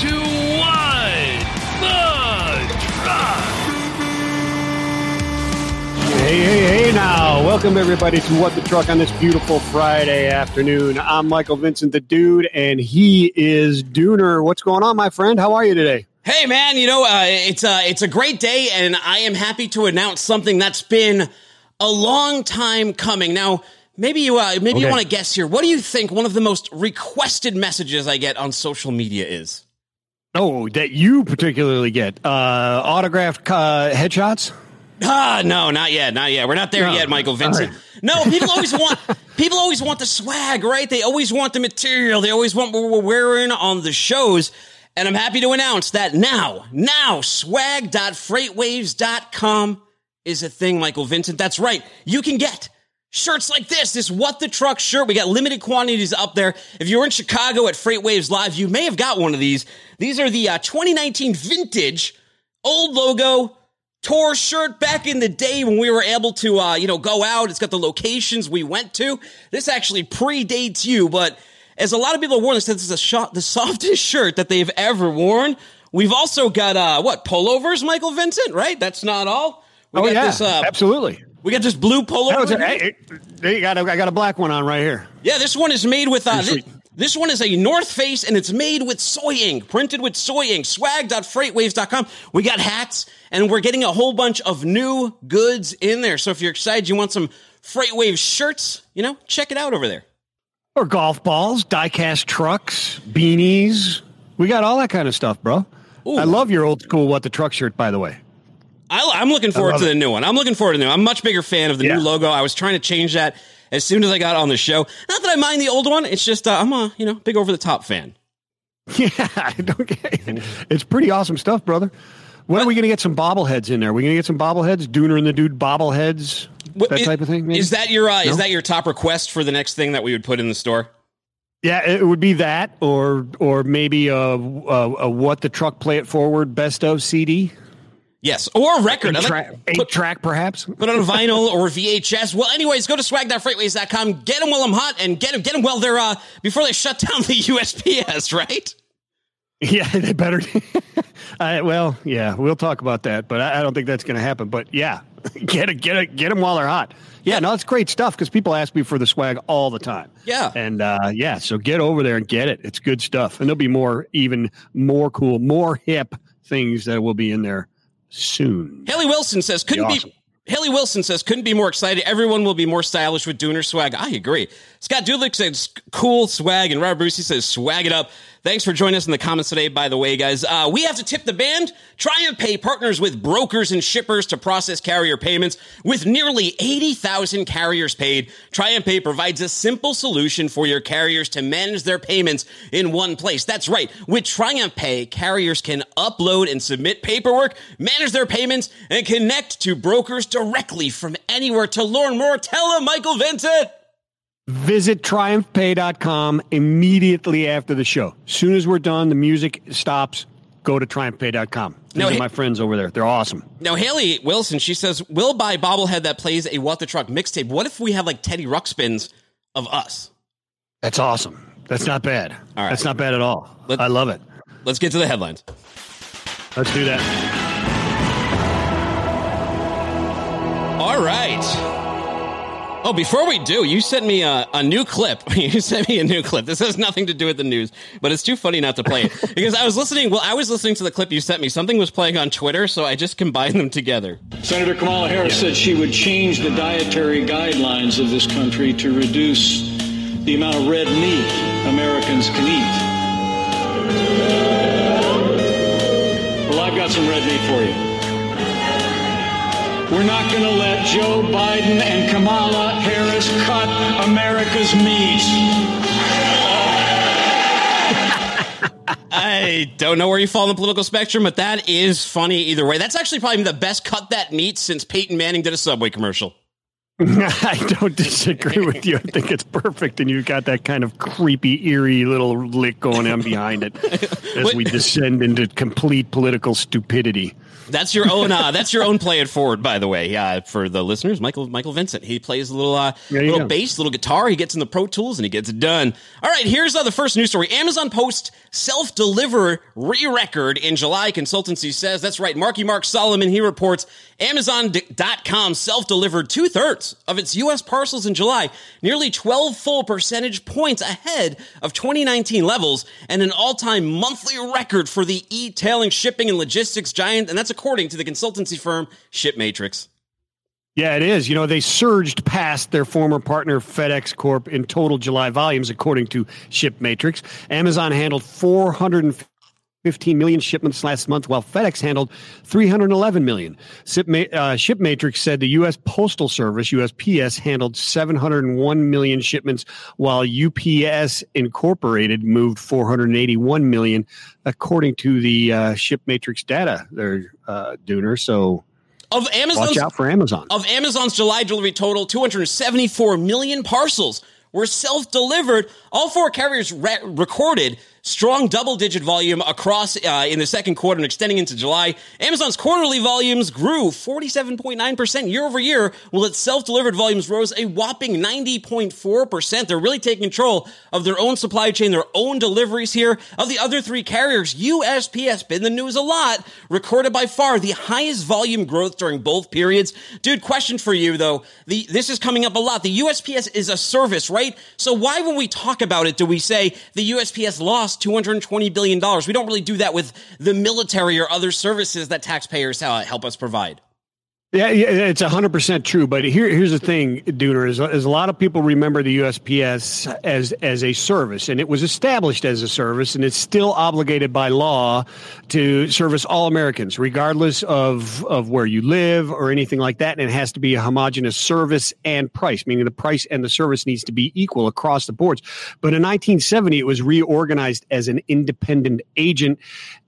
to What the Truck. Hey, hey, hey now. Welcome everybody to What the Truck on this beautiful Friday afternoon. I'm Michael Vincent, the dude, and he is Dooner. What's going on, my friend? How are you today? Hey man, you know uh, it's a it's a great day, and I am happy to announce something that's been a long time coming. Now, maybe you uh, maybe you want to guess here. What do you think one of the most requested messages I get on social media is? Oh, that you particularly get uh, autographed uh, headshots? Ah, no, not yet, not yet. We're not there No. yet, Michael Vincent. Right. No, people always want people always want the swag, right? They always want the material. They always want what we're wearing on the shows. And I'm happy to announce that now, now, swag.freightwaves.com is a thing, Michael Vincent. That's right. You can get shirts like this, this What the Truck shirt. We got limited quantities up there. If you're in Chicago at Freight Waves Live, you may have got one of these. These are the uh, 2019 vintage old logo tour shirt back in the day when we were able to uh, you know go out it's got the locations we went to this actually predates you but as a lot of people have worn this this is a shot the softest shirt that they've ever worn we've also got uh what pullovers michael vincent right that's not all we oh, got yeah. this uh Absolutely. We got this blue polo. That was a- hey, you got a, I got a black one on right here. Yeah, this one is made with uh, Pretty thi- sweet. this one is a North Face and it's made with soy ink, printed with soy ink. Swag.freightwaves.com. We got hats and we're getting a whole bunch of new goods in there. So if you're excited, you want some Freightwaves shirts, you know, check it out over there. Or golf balls, die-cast trucks, beanies. We got all that kind of stuff, bro. Ooh. I love your old school What the Truck shirt, by the way. I, I'm looking forward to it. the new one. I'm looking forward to the new. One. I'm a much bigger fan of the Yeah. new logo. I was trying to change that as soon as I got on the show. Not that I mind the old one. It's just uh, I'm a you know big over the top fan. Yeah, I It's pretty awesome stuff, brother. When are we going to get some bobbleheads in there? we going to get some bobbleheads? Dooner and the Dude bobbleheads? What- that i- type of thing? maybe? Is that your uh, No? is that your top request for the next thing that we would put in the store? Yeah, it would be that, or or maybe a, a, a what the truck play it forward best of CD, Yes, or a record. eight, I'd like- track, eight put, track perhaps. put on a vinyl or VHS. Well, anyways, go to swag.freightwaves.com. Get them while I'm hot, and get them get them while they're uh before they shut down the USPS. Right? Yeah, they better. I, well, yeah, we'll talk about that, but I, I don't think that's going to happen. But yeah, get it, get it, get them while they're hot. Yeah, no, it's great stuff because people ask me for the swag all the time. Yeah. and uh, yeah, so get over there and get it. It's good stuff, and there'll be more, even more cool, more hip things that will be in there soon. Haley Wilson says couldn't Be awesome. be. Haley Wilson says couldn't be more excited. Everyone will be more stylish with Dooner swag. I agree. Scott Dudlick says cool swag, and Robert Brucey says swag it up. Thanks for joining us in the comments today. By the way, guys, uh, we have to tip the band. Triumph Pay partners with brokers and shippers to process carrier payments. With nearly eighty thousand carriers paid, Triumph Pay provides a simple solution for your carriers to manage their payments in one place. That's right. With Triumph Pay, carriers can upload and submit paperwork, manage their payments, and connect to brokers directly from anywhere. To learn more, tell them Michael Vincent. Visit triumphpay.com immediately after the show. Soon as we're done, the music stops. Go to triumphpay.com. These No, are my friends over there. They're awesome. Now, Haley Wilson, she says, we'll buy bobblehead that plays a What the Truck mixtape. What if we have like Teddy Ruxpins of us? That's awesome. That's not bad. All right. That's not bad at all. Let- I love it. Let's get to the headlines. Let's do that. All right. Oh, before we do, you sent me a, a new clip. you sent me a new clip. This has nothing to do with the news, but it's too funny not to play it because I was listening. Well, I was listening to the clip you sent me. Something was playing on Twitter, so I just combined them together. Senator Kamala Harris said she would change the dietary guidelines of this country to reduce the amount of red meat Americans can eat. Well, I've got some red meat for you. We're not going to let Joe Biden and Kamala Harris cut America's meat. I don't know where you fall on the political spectrum, but that is funny either way. That's actually probably the best cut that meat since Peyton Manning did a Subway commercial. I don't disagree with you. I think it's perfect, and you've got that kind of creepy, eerie little lick going on behind it as we descend into complete political stupidity. That's your own. Uh, that's your own play it forward, by the way. Uh, for the listeners, Michael Michael Vincent. He plays a little uh, little go. bass, little guitar. He gets in the Pro Tools and he gets it done. All right, here's uh, the first news story. Amazon Post self deliver re record in July. Consultancy says that's right. Marky Mark Solomon. He reports Amazon.com self delivered two thirds of its U.S. parcels in July, nearly 12 full percentage points ahead of 2019 levels, and an all time monthly record for the e tailing shipping and logistics giant. And that's according to the consultancy firm ShipMatrix. Yeah, it is. You know, they surged past their former partner FedEx Corp in total July volumes, according to ShipMatrix. Amazon handled 450 15 million shipments last month, while FedEx handled 311 million. Uh, ShipMatrix said the U.S. Postal Service, USPS, handled 701 million shipments, while UPS Incorporated moved 481 million, according to the uh, ShipMatrix data there, uh, Dooner. So of Amazon's, watch out for Amazon. Of Amazon's July delivery total, 274 million parcels were self delivered. All four carriers re- recorded strong double digit volume across uh, in the second quarter and extending into July. Amazon's quarterly volumes grew 47.9% year over year, while its self delivered volumes rose a whopping 90.4%. They're really taking control of their own supply chain, their own deliveries here. Of the other three carriers, USPS, been in the news a lot, recorded by far the highest volume growth during both periods. Dude, question for you though. The, this is coming up a lot. The USPS is a service, right? So why, when we talk about it, do we say the USPS lost $220 billion. We don't really do that with the military or other services that taxpayers uh, help us provide. Yeah, it's hundred percent true. But here, here's the thing, Dooner is, is a lot of people remember the USPS as as a service, and it was established as a service, and it's still obligated by law to service all Americans, regardless of of where you live or anything like that. And it has to be a homogenous service and price, meaning the price and the service needs to be equal across the boards. But in 1970, it was reorganized as an independent agent,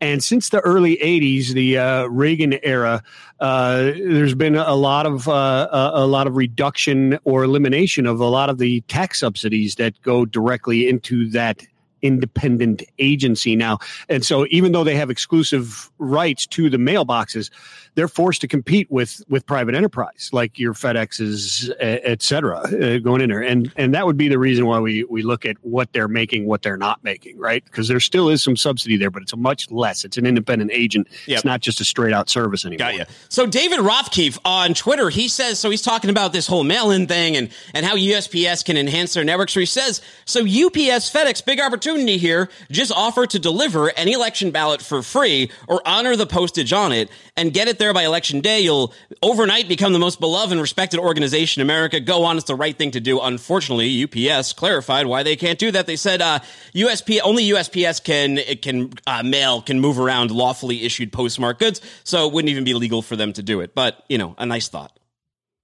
and since the early 80s, the uh, Reagan era, uh, there's been a lot of uh, a lot of reduction or elimination of a lot of the tax subsidies that go directly into that independent agency now. And so even though they have exclusive rights to the mailboxes, they're forced to compete with with private enterprise like your FedExes, et cetera, uh, going in there. And and that would be the reason why we we look at what they're making, what they're not making, right? Because there still is some subsidy there, but it's a much less. It's an independent agent. Yep. It's not just a straight out service anymore. Got you. So David Rothkopf on Twitter, he says so. He's talking about this whole mail-in thing and and how USPS can enhance their network. So he says so. UPS, FedEx, big opportunity here. Just offer to deliver any election ballot for free or honor the postage on it and get it there there by election day. You'll overnight become the most beloved and respected organization in America. Go on. It's the right thing to do. Unfortunately, UPS clarified why they can't do that. They said, uh, USP, only USPS can, can, uh, mail, can move around lawfully issued postmark goods. So it wouldn't even be legal for them to do it. But, you know, a nice thought.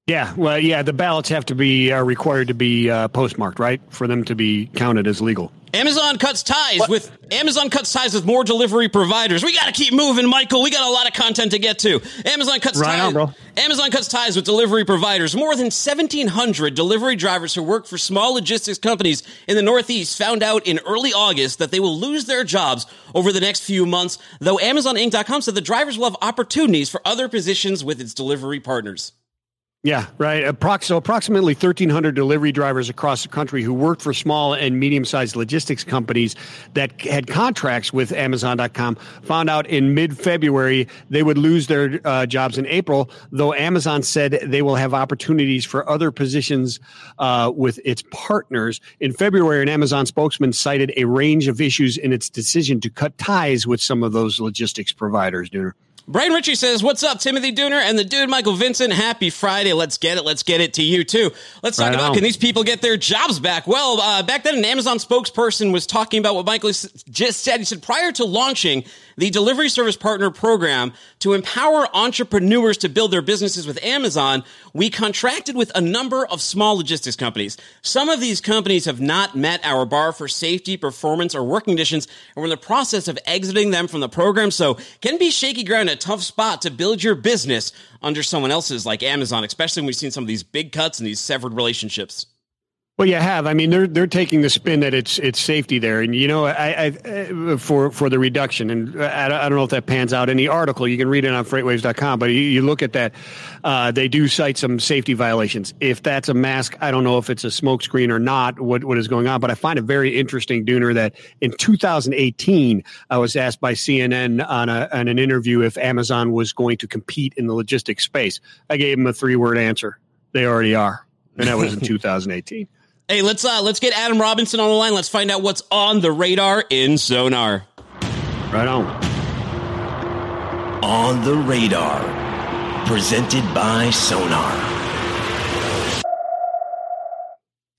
Yeah, well, yeah, the ballots have to be are required to be uh, postmarked, right, for them to be counted as legal. Amazon cuts ties what? with Amazon cuts ties with more delivery providers. We got to keep moving, Michael. We got a lot of content to get to. Amazon cuts right ties. On, bro. Amazon cuts ties with delivery providers. More than 1,700 delivery drivers who work for small logistics companies in the Northeast found out in early August that they will lose their jobs over the next few months. Though Amazon AmazonInc.com said the drivers will have opportunities for other positions with its delivery partners. Yeah, right. So approximately 1,300 delivery drivers across the country who worked for small and medium-sized logistics companies that had contracts with Amazon.com found out in mid-February they would lose their uh, jobs in April, though Amazon said they will have opportunities for other positions uh, with its partners. In February, an Amazon spokesman cited a range of issues in its decision to cut ties with some of those logistics providers, Dooner. Brian Ritchie says, What's up, Timothy Dooner and the dude Michael Vincent? Happy Friday. Let's get it. Let's get it to you too. Let's talk right about on. can these people get their jobs back? Well, uh, back then, an Amazon spokesperson was talking about what Michael just said. He said, prior to launching the delivery service partner program to empower entrepreneurs to build their businesses with Amazon, we contracted with a number of small logistics companies. Some of these companies have not met our bar for safety, performance, or work conditions, and we're in the process of exiting them from the program. So can be shaky ground, a tough spot to build your business under someone else's like Amazon, especially when we've seen some of these big cuts and these severed relationships. Well, you have. I mean, they're they're taking the spin that it's it's safety there, and you know, I, I for for the reduction, and I, I don't know if that pans out in the article. You can read it on FreightWaves.com, but you, you look at that, uh, they do cite some safety violations. If that's a mask, I don't know if it's a smokescreen or not. What what is going on? But I find it very interesting, Dooner, that in 2018, I was asked by CNN on a on an interview if Amazon was going to compete in the logistics space. I gave them a three word answer. They already are, and that was in 2018. Hey, let's uh let's get Adam Robinson on the line. Let's find out what's on the radar in Sonar. Right on. On the radar. Presented by Sonar.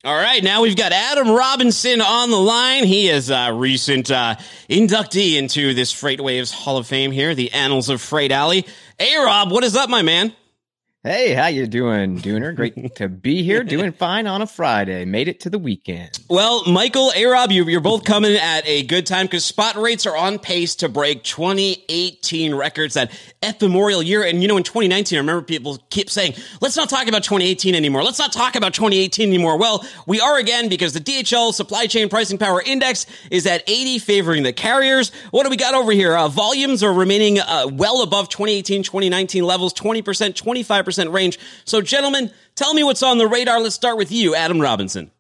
All right, now we've got Adam Robinson on the line. He is a recent uh, inductee into this Freight Waves Hall of Fame here, the Annals of Freight Alley. Hey, Rob, what is up, my man? Hey, how you doing, Dooner? Great to be here. Doing fine on a Friday. Made it to the weekend. Well, Michael, A-Rob, you, you're both coming at a good time because spot rates are on pace to break 2018 records that Memorial year. And, you know, in 2019, I remember people keep saying, let's not talk about 2018 anymore. Let's not talk about 2018 anymore. Well, we are again because the DHL Supply Chain Pricing Power Index is at 80, favoring the carriers. What do we got over here? Uh, volumes are remaining uh, well above 2018, 2019 levels, 20%, 25% range. So, gentlemen, tell me what's on the radar. Let's start with you, Adam Robinson.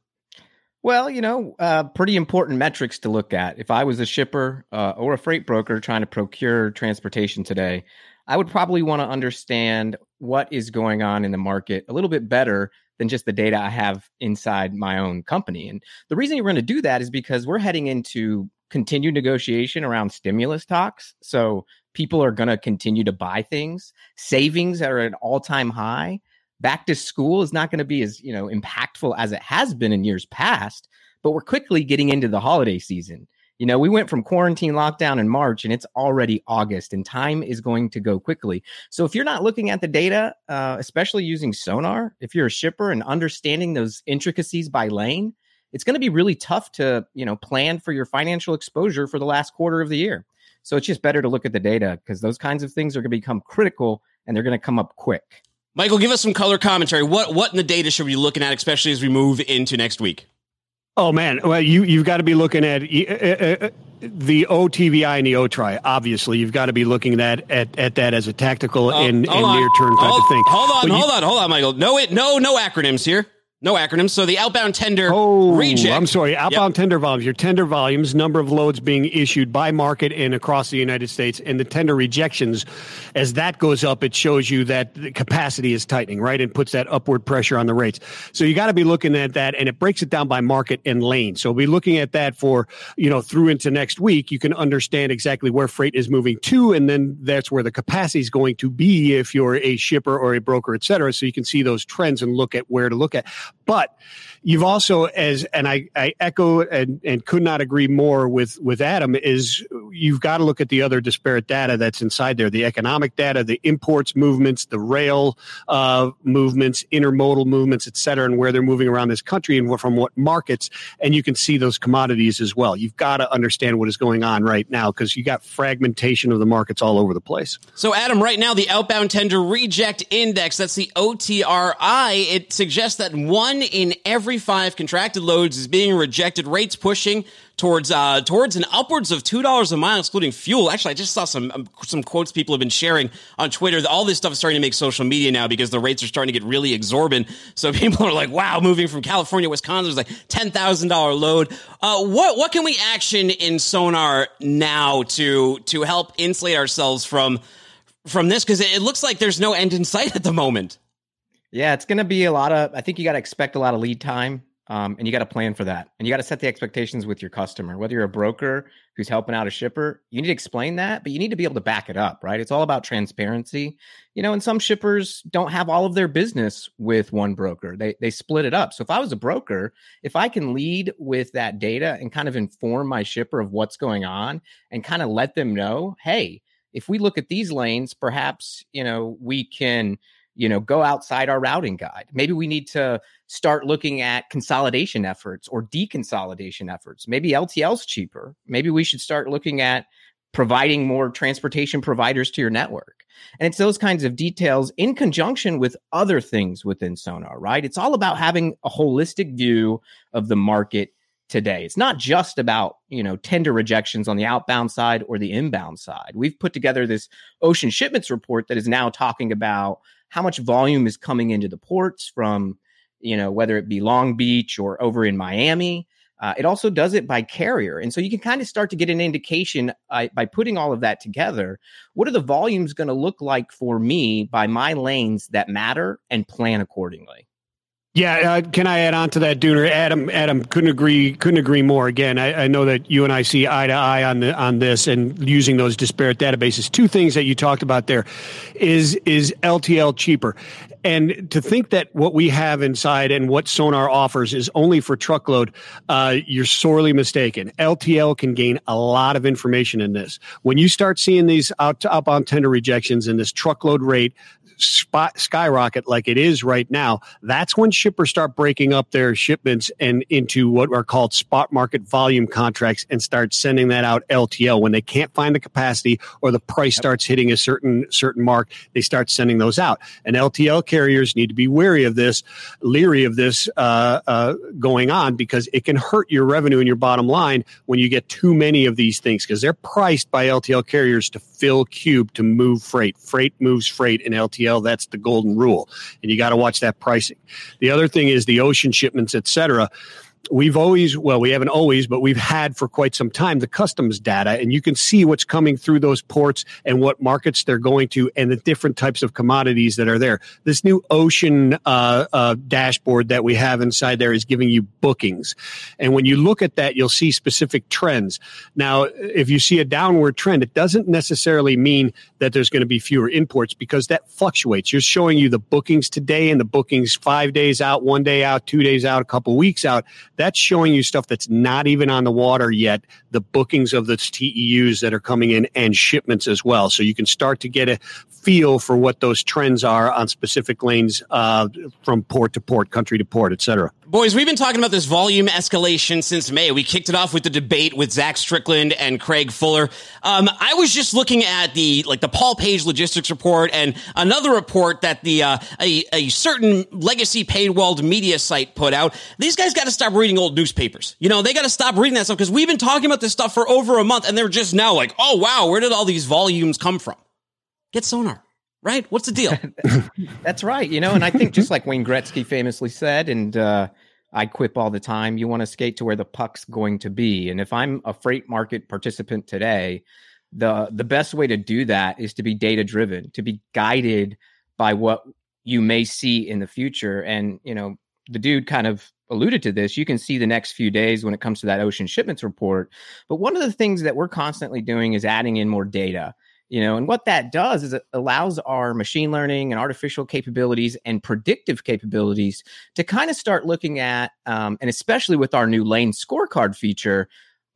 Well, you know, uh, pretty important metrics to look at. If I was a shipper uh, or a freight broker trying to procure transportation today, I would probably want to understand what is going on in the market a little bit better than just the data I have inside my own company. And the reason you're going to do that is because we're heading into continued negotiation around stimulus talks. So people are going to continue to buy things. Savings are at an all-time high. Back to school is not going to be as, you know, impactful as it has been in years past, but we're quickly getting into the holiday season. You know, we went from quarantine lockdown in March and it's already August and time is going to go quickly. So if you're not looking at the data, uh, especially using Sonar, if you're a shipper and understanding those intricacies by lane, it's going to be really tough to, you know, plan for your financial exposure for the last quarter of the year. So it's just better to look at the data because those kinds of things are going to become critical and they're going to come up quick. Michael, give us some color commentary. What what in the data should we be looking at, especially as we move into next week? Oh man, well you you've got to be looking at uh, uh, the OTVI and the OTRI. Obviously, you've got to be looking at at, at that as a tactical Oh, and, and near term type hold, of thing. Hold on, But you- hold on, hold on, Michael. No, it, no, no acronyms here. No acronyms. So the outbound tender Oh, reject. I'm sorry. Outbound tender volumes. Your tender volumes, number of loads being issued by market and across the United States, and the tender rejections. As that goes up, it shows you that the capacity is tightening, right, and puts that upward pressure on the rates. So you got to be looking at that, and it breaks it down by market and lane. So be looking at that for you know through into next week. You can understand exactly where freight is moving to, and then that's where the capacity is going to be if you're a shipper or a broker, et cetera. So you can see those trends and look at where to look at. But you've also as and I, I echo and, and could not agree more with with Adam is you've got to look at the other disparate data that's inside there the economic data the imports movements the rail uh, movements intermodal movements et cetera and where they're moving around this country and from what markets and you can see those commodities as well. You've got to understand what is going on right now because you got fragmentation of the markets all over the place. So, Adam, right now, the outbound tender reject index, that's the OTRI, it suggests that one in every five contracted loads is being rejected, rates pushing towards uh, towards an upwards of $2 a mile, excluding fuel. Actually, I just saw some um, some quotes people have been sharing on Twitter. All this stuff is starting to make social media now because the rates are starting to get really exorbitant. So people are like, wow, moving from California to Wisconsin is like $10,000 load. Uh, what, what can we action in Sonar now to, to help insulate ourselves from from this because it looks like there's no end in sight at the moment. Yeah, it's going to be a lot of. I think you got to expect a lot of lead time, um, and you got to plan for that, and you got to set the expectations with your customer. Whether you're a broker who's helping out a shipper, you need to explain that, but you need to be able to back it up, right? It's all about transparency, you know. And some shippers don't have all of their business with one broker; they they split it up. So if I was a broker, if I can lead with that data and kind of inform my shipper of what's going on, and kind of let them know, hey, if we look at these lanes, perhaps you know we can you know go outside our routing guide maybe we need to start looking at consolidation efforts or deconsolidation efforts maybe ltl's cheaper maybe we should start looking at providing more transportation providers to your network. And it's those kinds of details in conjunction with other things within Sonar, right? It's all about having a holistic view of the market today. It's not just about, you know, tender rejections on the outbound side or the inbound side. We've put together this ocean shipments report that is now talking about how much volume is coming into the ports from, you know, whether it be Long Beach or over in Miami. Uh, it also does it by carrier. And so you can kind of start to get an indication uh, by putting all of that together. What are the volumes going to look like for me by my lanes that matter and plan accordingly? Yeah, uh, can I add on to that, Dooner? Adam, Adam couldn't agree couldn't agree more. Again, I, I, know that you and I see eye to eye on the, on this and using those disparate databases. Two things that you talked about there is is LTL cheaper, and to think that what we have inside and what Sonar offers is only for truckload, uh, you're sorely mistaken. LTL can gain a lot of information in this. When you start seeing these out up on tender rejections and this truckload rate spot skyrocket like it is right now, that's when shippers start breaking up their shipments and into what are called spot market volume contracts and start sending that out LTL when they can't find the capacity or the price starts hitting a certain certain mark, they start sending those out. And LTL carriers need to be wary of this, leery of this uh, uh, going on because it can hurt your revenue and your bottom line when you get too many of these things because they're priced by LTL carriers to fill cube to move freight. Freight moves freight in LTL that's the golden rule. And you got to watch that pricing. The other thing is the ocean shipments, et cetera we've always well we haven't always but we've had for quite some time the customs data and you can see what's coming through those ports and what markets they're going to and the different types of commodities that are there. This new ocean uh, uh, dashboard that we have inside there is giving you bookings. And when you look at that you'll see specific trends. Now if you see a downward trend it doesn't necessarily mean that there's going to be fewer imports because that fluctuates. You're showing you the bookings today and the bookings five days out one day out two days out a couple weeks out that's showing you stuff that's not even on the water yet, the bookings of the TEUs that are coming in and shipments as well. So you can start to get a feel for what those trends are on specific lanes uh, from port to port, country to port, et cetera. Boys, we've been talking about this volume escalation since May. We kicked it off with the debate with Zach Strickland and Craig Fuller. Um, I was just looking at the like the Paul Page logistics report and another report that the uh, a, a certain legacy paywalled media site put out. These guys got to stop reading old newspapers. You know, they got to stop reading that stuff because we've been talking about this stuff for over a month, and they're just now like, oh wow, where did all these volumes come from? Get sonar right? What's the deal? That's right. You know, and I think just like Wayne Gretzky famously said, and uh, I quip all the time, you want to skate to where the puck's going to be. And if I'm a freight market participant today, the the best way to do that is to be data driven, to be guided by what you may see in the future. And you know, the dude kind of alluded to this. You can see the next few days when it comes to that ocean shipments report. But one of the things that we're constantly doing is adding in more data you know and what that does is it allows our machine learning and artificial capabilities and predictive capabilities to kind of start looking at um, and especially with our new lane scorecard feature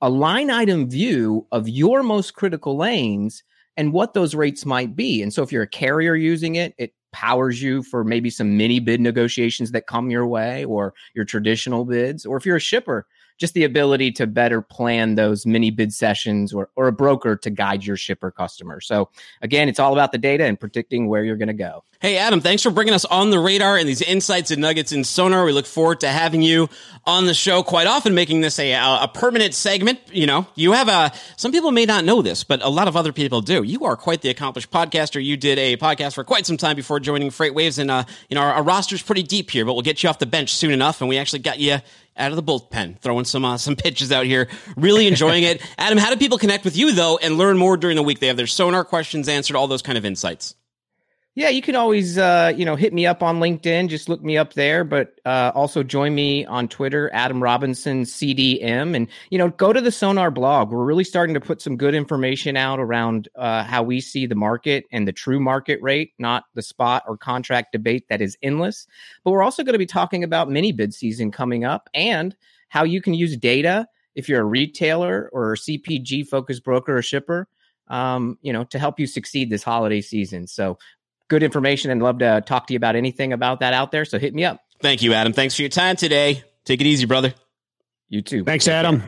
a line item view of your most critical lanes and what those rates might be. And so if you're a carrier using it it powers you for maybe some mini bid negotiations that come your way or your traditional bids. Or if you're a shipper just the ability to better plan those mini bid sessions or, or a broker to guide your shipper customer. So again, it's all about the data and predicting where you're going to go. Hey, Adam, thanks for bringing us on the radar and these insights and nuggets in Sonar. We look forward to having you on the show quite often, making this a, a permanent segment. You know, you have a, some people may not know this, but a lot of other people do. You are quite the accomplished podcaster. You did a podcast for quite some time before joining Freight Waves and, uh, you know, our, our roster's pretty deep here, but we'll get you off the bench soon enough. And we actually got you out of the bullpen, throwing some uh, some pitches out here. Really enjoying it. Adam, how do people connect with you though and learn more during the week? They have their sonar questions answered, all those kind of insights. Yeah, you can always uh, you know hit me up on LinkedIn. Just look me up there, but uh, also join me on Twitter, Adam Robinson CDM, and you know go to the Sonar blog. We're really starting to put some good information out around uh, how we see the market and the true market rate, not the spot or contract debate that is endless. But we're also going to be talking about mini bid season coming up and how you can use data if you're a retailer or a CPG focused broker or shipper um, you know, to help you succeed this holiday season. So good information and love to talk to you about anything about that out there. So hit me up. Thank you, Adam. Thanks for your time today. Take it easy, brother. You too. Thanks, Adam.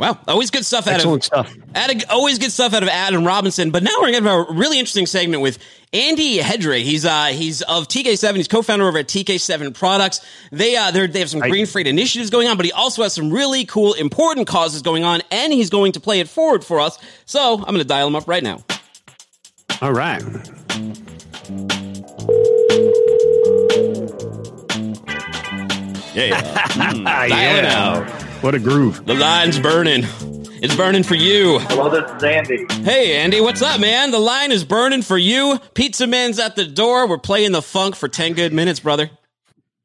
Wow, always good stuff out Excellent of stuff. Ad, always good stuff out of Adam Robinson. But now we're going to have a really interesting segment with Andy Hedrick. He's uh he's of TK7. He's co-founder over at TK7 Products. They uh they're, they have some green freight initiatives going on, but he also has some really cool, important causes going on, and he's going to play it forward for us. So I'm going to dial him up right now. All right. Yeah, Ah, dial it yeah. out. What a groove. The line's burning. It's burning for you. Hello, this is Andy. Hey, Andy, what's up, man? The line is burning for you. Pizza Man's at the door. We're playing the funk for 10 good minutes, brother.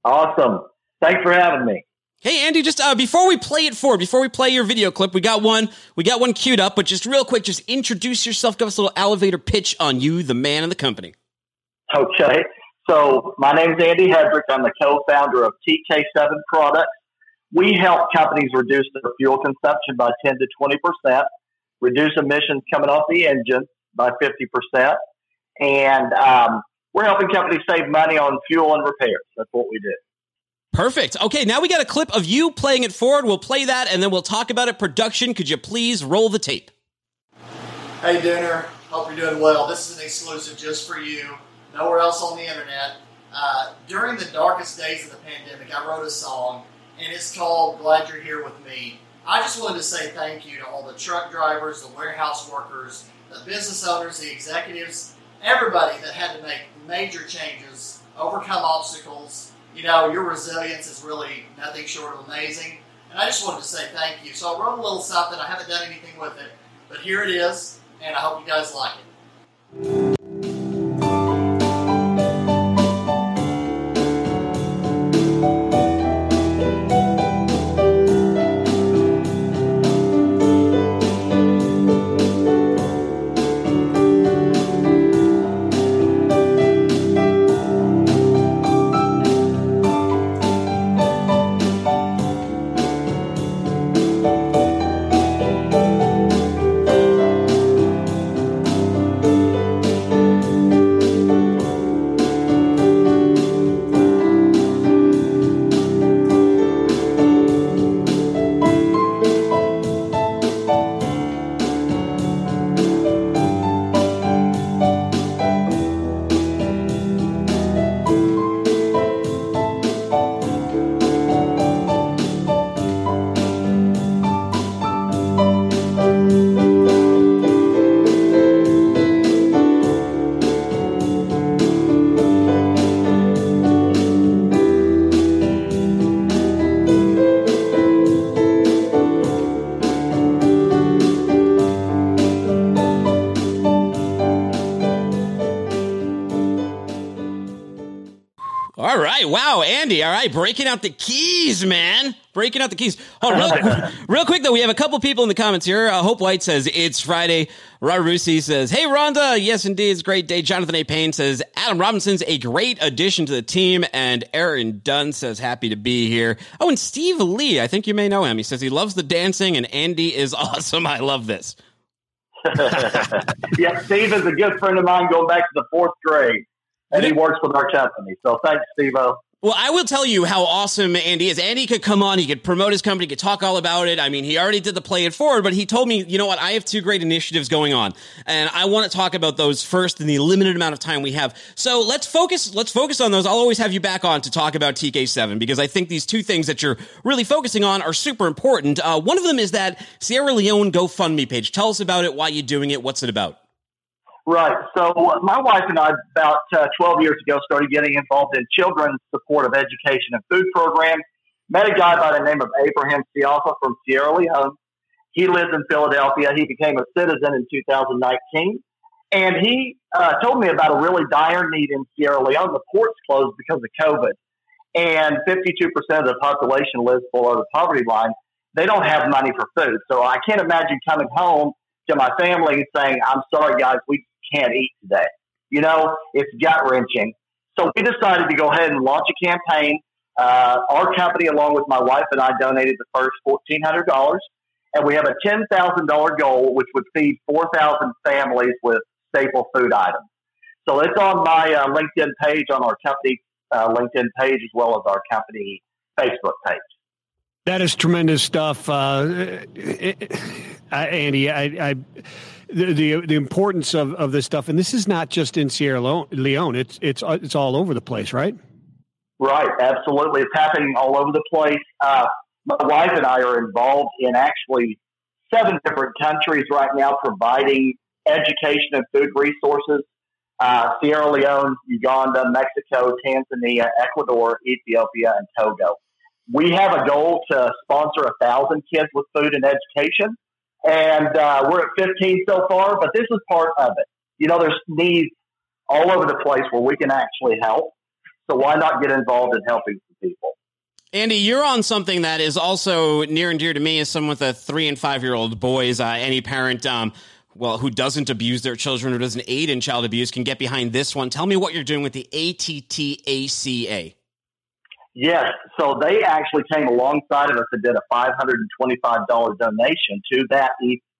Awesome. Thanks for having me. Hey, Andy, just uh, before we play it forward, before we play your video clip, we got one, we got one queued up, but just real quick, just introduce yourself, give us a little elevator pitch on you, the man in the company. Okay. So my name is Andy Hedrick. I'm the co-founder of TK7 Products. We help companies reduce their fuel consumption by 10 to 20 percent, reduce emissions coming off the engine by 50 percent, and um, we're helping companies save money on fuel and repairs. That's what we do. Perfect. Okay, now we got a clip of you playing it forward. We'll play that and then we'll talk about it. Production, could you please roll the tape? Hey, Dooner. Hope you're doing well. This is an exclusive just for you. Nowhere else on the internet. Uh, during the darkest days of the pandemic, I wrote a song, and it's called Glad You're Here With Me. I just wanted to say thank you to all the truck drivers, the warehouse workers, the business owners, the executives, everybody that had to make major changes, overcome obstacles. You know, your resilience is really nothing short of amazing. And I just wanted to say thank you. So I wrote a little something. I haven't done anything with it, but here it is, and I hope you guys like it. Andy. All right. Breaking out the keys, man. Breaking out the keys. Oh, real, real quick, though, we have a couple people in the comments here. Uh, Hope White says, It's Friday. Robert Rusi says, Hey, Rhonda. Yes, indeed. It's a great day. Jonathan A. Payne says, Adam Robinson's a great addition to the team. And Aaron Dunn says, Happy to be here. Oh, and Steve Lee. I think you may know him. He says he loves the dancing, and Andy is awesome. I love this. yeah, Steve is a good friend of mine going back to the fourth grade, and he works with our company. So thanks, Steve-O. Well, I will tell you how awesome Andy is. Andy could come on, he could promote his company, could talk all about it. I mean, he already did the play it forward, but he told me, you know what, I have two great initiatives going on, and I want to talk about those first in the limited amount of time we have. So let's focus. Let's focus on those. I'll always have you back on to talk about TK7 because I think these two things that you're really focusing on are super important. Uh, one of them is that Sierra Leone GoFundMe page. Tell us about it. Why you're doing it? What's it about? Right. So my wife and I, about uh, 12 years ago, started getting involved in children's support of education and food programs. Met a guy by the name of Abraham Sialfa from Sierra Leone. He lives in Philadelphia. He became a citizen in 2019. And he uh, told me about a really dire need in Sierra Leone. The ports closed because of COVID. And 52% of the population lives below the poverty line. They don't have money for food. So I can't imagine coming home to my family and saying, I'm sorry, guys, we can't eat today. You know, it's gut wrenching. So we decided to go ahead and launch a campaign. Uh, our company, along with my wife and I, donated the first $1,400. And we have a $10,000 goal, which would feed 4,000 families with staple food items. So it's on my uh, LinkedIn page, on our company uh, LinkedIn page, as well as our company Facebook page. That is tremendous stuff, uh, Andy. I, I the, the, the importance of, of this stuff, and this is not just in Sierra Leone. It's it's it's all over the place, right? Right, absolutely. It's happening all over the place. Uh, my wife and I are involved in actually seven different countries right now, providing education and food resources. Uh, Sierra Leone, Uganda, Mexico, Tanzania, Ecuador, Ethiopia, and Togo. We have a goal to sponsor a thousand kids with food and education and uh, we're at 15 so far, but this is part of it. You know, there's needs all over the place where we can actually help. So why not get involved in helping some people? Andy, you're on something that is also near and dear to me as someone with a three and five year old boys. Uh, any parent, um, well, who doesn't abuse their children or doesn't aid in child abuse can get behind this one. Tell me what you're doing with the ATTACA. Yes. So they actually came alongside of us and did a $525 donation to that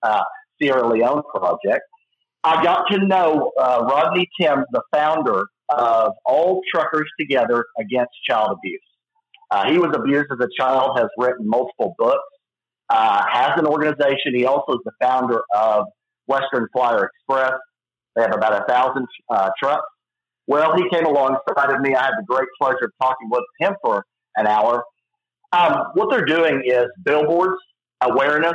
uh, Sierra Leone project. I got to know uh, Rodney Timms, the founder of All Truckers Together Against Child Abuse. Uh, he was abused as a child, has written multiple books, uh, has an organization. He also is the founder of Western Flyer Express. They have about a thousand uh, trucks well, he came alongside of me. I had the great pleasure of talking with him for an hour. Um, what they're doing is billboards, awareness,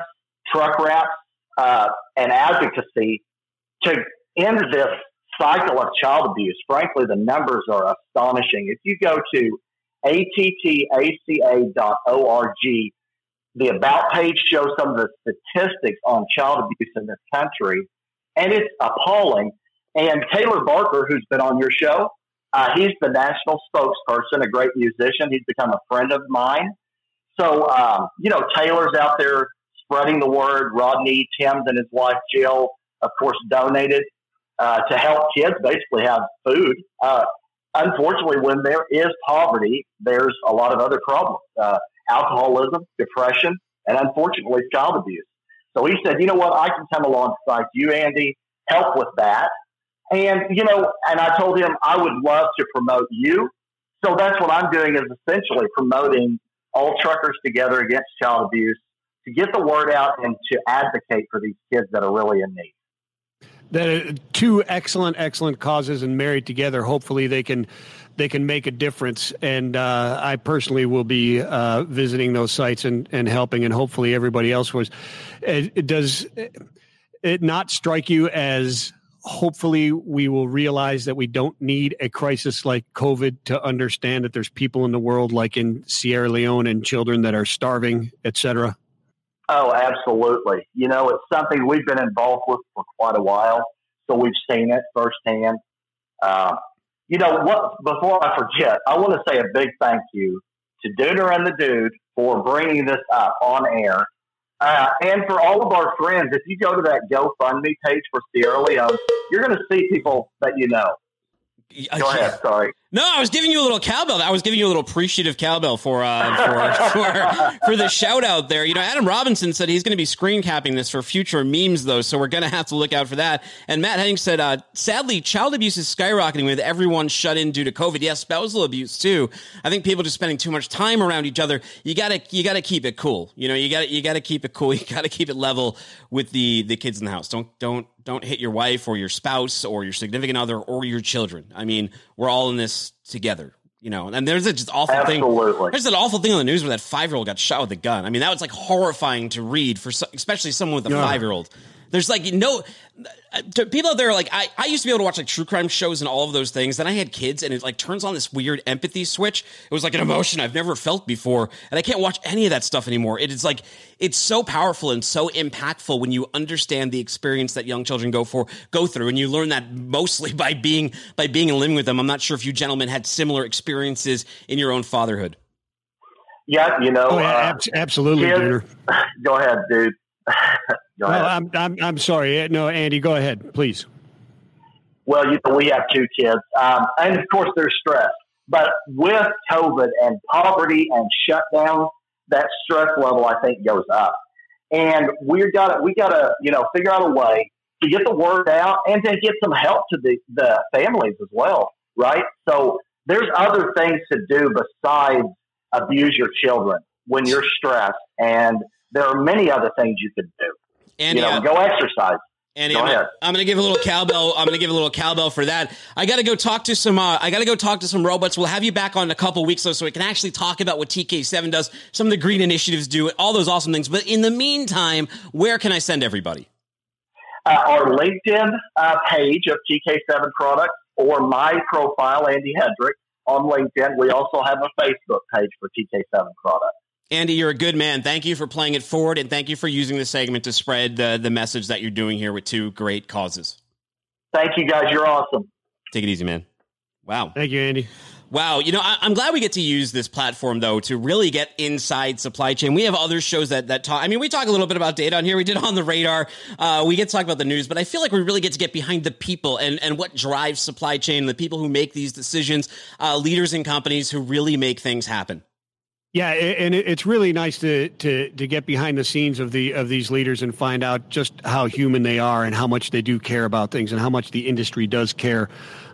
truck wraps, uh, and advocacy to end this cycle of child abuse. Frankly, the numbers are astonishing. If you go to attaca.org, the About page shows some of the statistics on child abuse in this country, and it's appalling. And Taylor Barker, who's been on your show, uh, he's the national spokesperson, a great musician. He's become a friend of mine. So, um, you know, Taylor's out there spreading the word. Rodney Timms and his wife Jill, of course, donated uh, to help kids basically have food. Uh, unfortunately, when there is poverty, there's a lot of other problems uh, alcoholism, depression, and unfortunately, child abuse. So he said, you know what, I can come alongside you, Andy, help with that. And, you know, and I told him I would love to promote you. So that's what I'm doing is essentially promoting all truckers together against child abuse to get the word out and to advocate for these kids that are really in need. That two excellent, excellent causes, and married together. Hopefully, they can they can make a difference. And uh, I personally will be uh, visiting those sites and, and helping, and hopefully everybody else was. It, it does it not strike you as hopefully we will realize that we don't need a crisis like COVID to understand that there's people in the world like in Sierra Leone and children that are starving, et cetera? Oh, absolutely. You know, it's something we've been involved with for quite a while, so we've seen it firsthand. Uh, you know what? Before I forget, I want to say a big thank you to Dooner and the Dude for bringing this up on air uh, and for all of our friends, if you go to that GoFundMe page for Sierra Leone, you're going to see people that you know. Go ahead. Sorry. No, I was giving you a little cowbell. I was giving you a little appreciative cowbell for uh, for, for for the shout out there. You know, Adam Robinson said he's going to be screen capping this for future memes, though, so we're going to have to look out for that. And Matt Henning said, uh, sadly, child abuse is skyrocketing with everyone shut in due to COVID. Yes, spousal abuse too. I think people just spending too much time around each other. You gotta you gotta keep it cool. You know, you got to you got to keep it cool. You got to keep it level with the the kids in the house. Don't don't don't hit your wife or your spouse or your significant other or your children. I mean, we're all in this together. You know, and there's a just awful Absolutely. thing. There's an awful thing on the news where that five year old got shot with a gun. I mean, that was like horrifying to read for, especially someone with a yeah. five year old. There's like no people out there are like I, I used to be able to watch like true crime shows and all of those things. Then I had kids and it like turns on this weird empathy switch. It was like an emotion I've never felt before. And I can't watch any of that stuff anymore. It is like it's so powerful and so impactful when you understand the experience that young children go for go through. And you learn that mostly by being by being and living with them. I'm not sure if you gentlemen had similar experiences in your own fatherhood. Yeah, you know, oh, yeah, uh, absolutely. Kids, go ahead, dude. no, I'm, I'm, I'm sorry. No, Andy, go ahead, please. Well, you know, we have two kids, um, and of course, there's stress. But with COVID and poverty and shutdown, that stress level, I think, goes up. And we got we got to you know figure out a way to get the word out and to get some help to the, the families as well, right? So there's other things to do besides abuse your children. when you're stressed. And there are many other things you could do. And you know, uh, go exercise. Andy, Go I'm, ahead. gonna, I'm gonna give a little cowbell. I'm gonna give a little cowbell for that. I gotta go talk to some. Uh, I gotta go talk to some robots. We'll have you back on in a couple weeks though, so we can actually talk about what TK7 does, some of the green initiatives do, it, all those awesome things. But in the meantime, where can I send everybody? uh, our LinkedIn uh, page of TK7 products or my profile, Andy Hedrick, on LinkedIn. We also have a Facebook page for TK7 products. Andy, you're a good man. Thank you for playing it forward, and thank you for using the segment to spread the the message that you're doing here with two great causes. Thank you, guys. You're awesome. Take it easy, man. Wow. Thank you, Andy. Wow, you know, I, I'm glad we get to use this platform though to really get inside supply chain. We have other shows that that talk. I mean, we talk a little bit about data on here. We did on the radar. Uh, we get to talk about the news, but I feel like we really get to get behind the people and and what drives supply chain, the people who make these decisions, uh, leaders in companies who really make things happen. Yeah, and it's really nice to, to to get behind the scenes of the of these leaders and find out just how human they are and how much they do care about things and how much the industry does care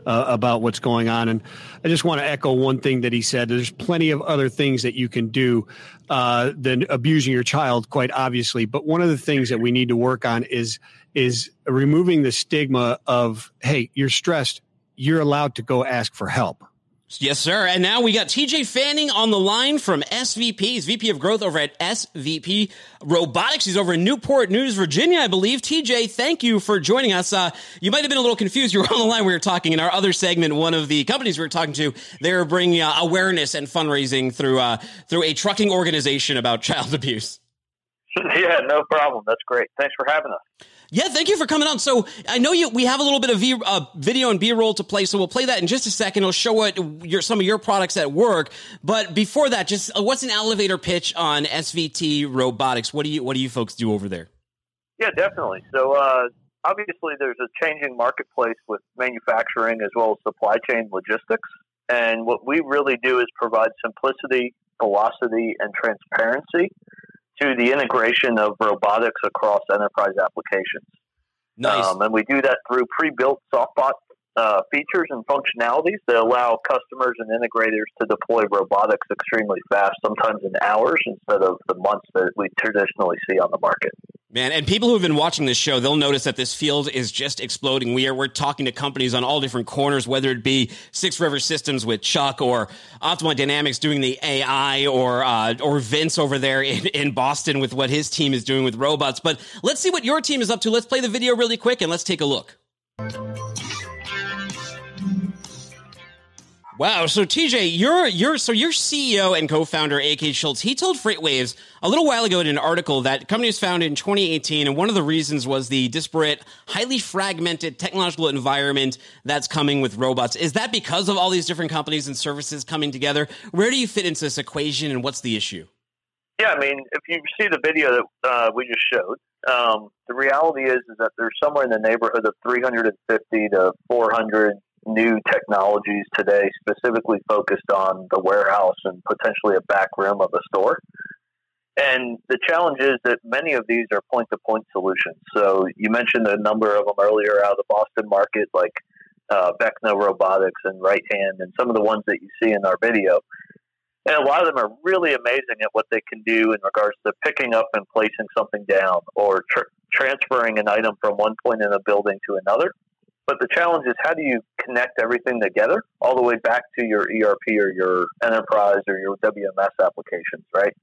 uh, about what's going on. And I just want to echo one thing that he said. There's plenty of other things that you can do uh, than abusing your child, quite obviously. But one of the things that we need to work on is is removing the stigma of hey, you're stressed. You're allowed to go ask for help. Yes, sir. And now we got TJ Fanning on the line from SVT. He's VP of Growth over at SVT Robotics. He's over in Newport News, Virginia, I believe. TJ, thank you for joining us. Uh, you might have been a little confused. You were on the line. We were talking in our other segment. One of the companies we were talking to, they're bringing uh, awareness and fundraising through uh, through a trucking organization about child abuse. Yeah, no problem. That's great. Thanks for having us. Yeah, thank you for coming on. So I know you. We have a little bit of v, uh, video and B roll to play, so we'll play that in just a second. It'll show what your some of your products at work. But before that, just uh, what's an elevator pitch on SVT Robotics? What do you What do you folks do over there? Yeah, definitely. So, uh, obviously, there's a changing marketplace with manufacturing as well as supply chain logistics. And what we really do is provide simplicity, velocity, and transparency to the integration of robotics across enterprise applications. Nice. Um, and we do that through pre-built softbot uh, features and functionalities that allow customers and integrators to deploy robotics extremely fast, sometimes in hours instead of the months that we traditionally see on the market. Man, and people who've been watching this show, they'll notice that this field is just exploding. We are we're talking to companies on all different corners, whether it be Six River Systems with Chuck or Optimal Dynamics doing the AI or uh, or Vince over there in, in Boston with what his team is doing with robots. But let's see what your team is up to. Let's play the video really quick and let's take a look. Wow. So TJ, you're you're so your CEO and co-founder AK Schultz. He told FreightWaves a little while ago in an article that the company was founded in 2018, and one of the reasons was the disparate, highly fragmented technological environment that's coming with robots. Is that because of all these different companies and services coming together? Where do you fit into this equation, and what's the issue? Yeah, I mean, if you see the video that uh, we just showed, um, the reality is is that there's somewhere in the neighborhood of 350 to 400 new technologies today, specifically focused on the warehouse and potentially a back room of a store. And the challenge is that many of these are point to point solutions. So you mentioned a number of them earlier out of the Boston market, like uh, Robotics and Right Hand, and some of the ones that you see in our video. And a lot of them are really amazing at what they can do in regards to picking up and placing something down or tr- transferring an item from one point in a building to another. But the challenge is how do you connect everything together all the way back to your ERP or your enterprise or your WMS applications, right?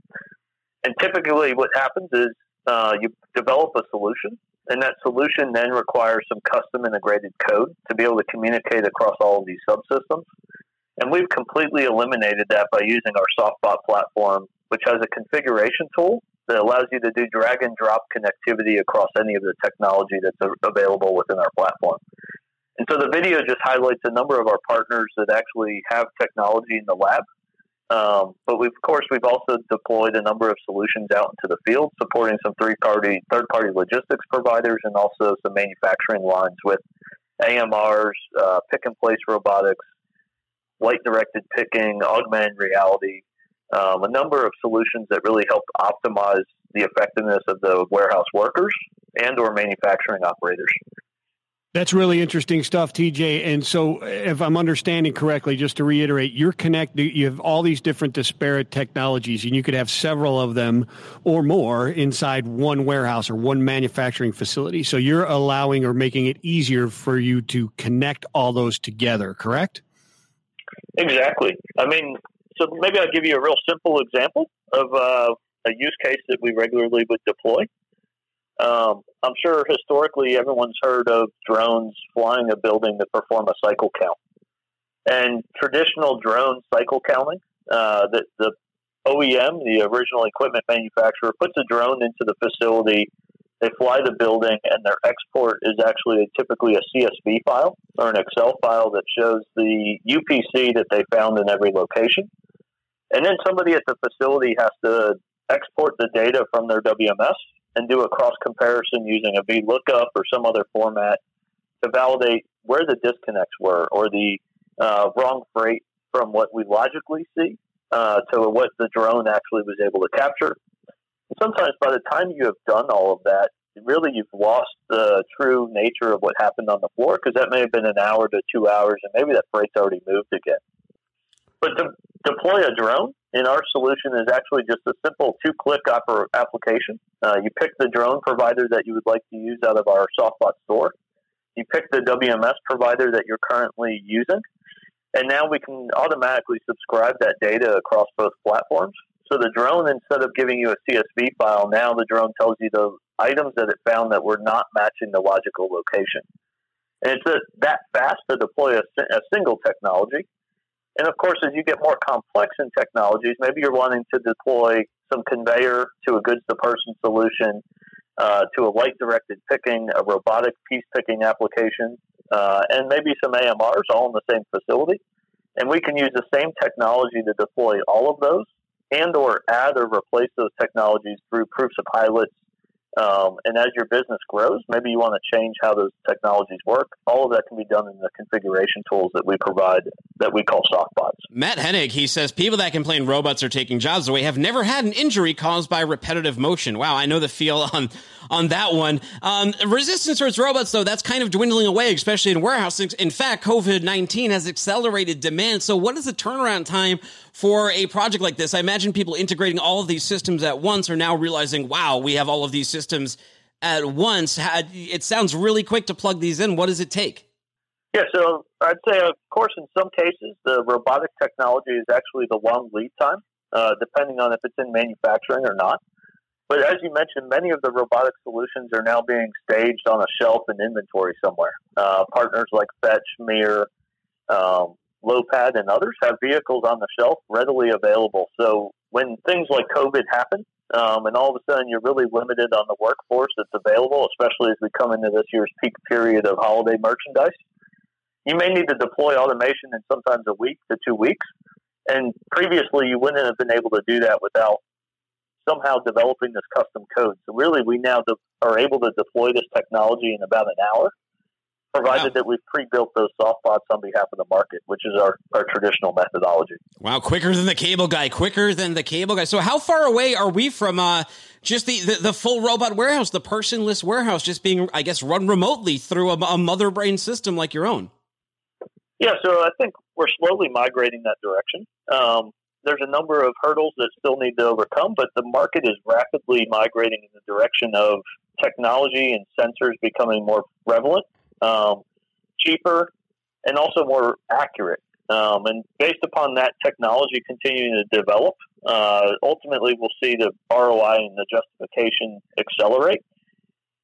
And typically, what happens is uh, you develop a solution, and that solution then requires some custom integrated code to be able to communicate across all of these subsystems. And we've completely eliminated that by using our SoftBot platform, which has a configuration tool that allows you to do drag and drop connectivity across any of the technology that's available within our platform. And so the video just highlights a number of our partners that actually have technology in the lab. Um, but we've, of course, we've also deployed a number of solutions out into the field, supporting some three-party, third-party logistics providers, and also some manufacturing lines with AMRs, uh, pick-and-place robotics, light-directed picking, augmented reality, um, a number of solutions that really help optimize the effectiveness of the warehouse workers and or manufacturing operators. That's really interesting stuff, TJ. And so, if I'm understanding correctly, just to reiterate, you're connected. You have all these different disparate technologies, and you could have several of them or more inside one warehouse or one manufacturing facility. So, you're allowing or making it easier for you to connect all those together. Correct? Exactly. I mean, so maybe I'll give you a real simple example of uh, a use case that we regularly would deploy. Um, I'm sure historically everyone's heard of drones flying a building to perform a cycle count. And traditional drone cycle counting, uh, the, the OEM, the original equipment manufacturer, puts a drone into the facility. They fly the building, and their export is actually typically a CSV file or an Excel file that shows the UPC that they found in every location. And then somebody at the facility has to export the data from their WMS and do a cross comparison using a VLOOKUP or some other format to validate where the disconnects were or the uh, wrong freight from what we logically see uh, to what the drone actually was able to capture. Sometimes by the time you have done all of that, really you've lost the true nature of what happened on the floor because that may have been an hour to two hours and maybe that freight's already moved again. But to deploy a drone in our solution is actually just a simple two click application. Uh, you pick the drone provider that you would like to use out of our SoftBot store. You pick the WMS provider that you're currently using. And now we can automatically subscribe that data across both platforms. So the drone, instead of giving you a CSV file, now the drone tells you the items that it found that were not matching the logical location. And it's a, that fast to deploy a, a single technology and of course, as you get more complex in technologies, maybe you're wanting to deploy some conveyor to a goods to person solution, uh, to a light directed picking, a robotic piece picking application, uh, and maybe some AMRs all in the same facility. And we can use the same technology to deploy all of those and or add or replace those technologies through proofs of pilots um, and as your business grows, maybe you want to change how those technologies work. All of that can be done in the configuration tools that we provide that we call softbots. Matt Hennig, he says people that complain robots are taking jobs away have never had an injury caused by repetitive motion. Wow, I know the feel on on that one. Um, resistance towards robots, though, that's kind of dwindling away, especially in warehousing. In fact, COVID 19 has accelerated demand. So, what is the turnaround time for a project like this? I imagine people integrating all of these systems at once are now realizing, wow, we have all of these systems at once. It sounds really quick to plug these in. What does it take? Yeah, so I'd say, of course, in some cases, the robotic technology is actually the long lead time, uh, depending on if it's in manufacturing or not. But as you mentioned, many of the robotic solutions are now being staged on a shelf in inventory somewhere. Uh, partners like Fetch, Mir, um, Lopad, and others have vehicles on the shelf readily available. So when things like COVID happen, um, and all of a sudden you're really limited on the workforce that's available, especially as we come into this year's peak period of holiday merchandise, you may need to deploy automation in sometimes a week to two weeks. And previously, you wouldn't have been able to do that without somehow developing this custom code. So really, we now de- are able to deploy this technology in about an hour, provided wow. that we've pre-built those soft softbots on behalf of the market, which is our, our traditional methodology. Wow, quicker than the cable guy, quicker than the cable guy. So how far away are we from uh, just the, the, the, full robot warehouse, the personless warehouse, just being, I guess, run remotely through a, a mother brain system like your own? Yeah, so I think we're slowly migrating that direction. Um, there's a number of hurdles that still need to overcome, but the market is rapidly migrating in the direction of technology and sensors becoming more prevalent, um, cheaper, and also more accurate. Um, and based upon that technology continuing to develop, uh, ultimately we'll see the ROI and the justification accelerate.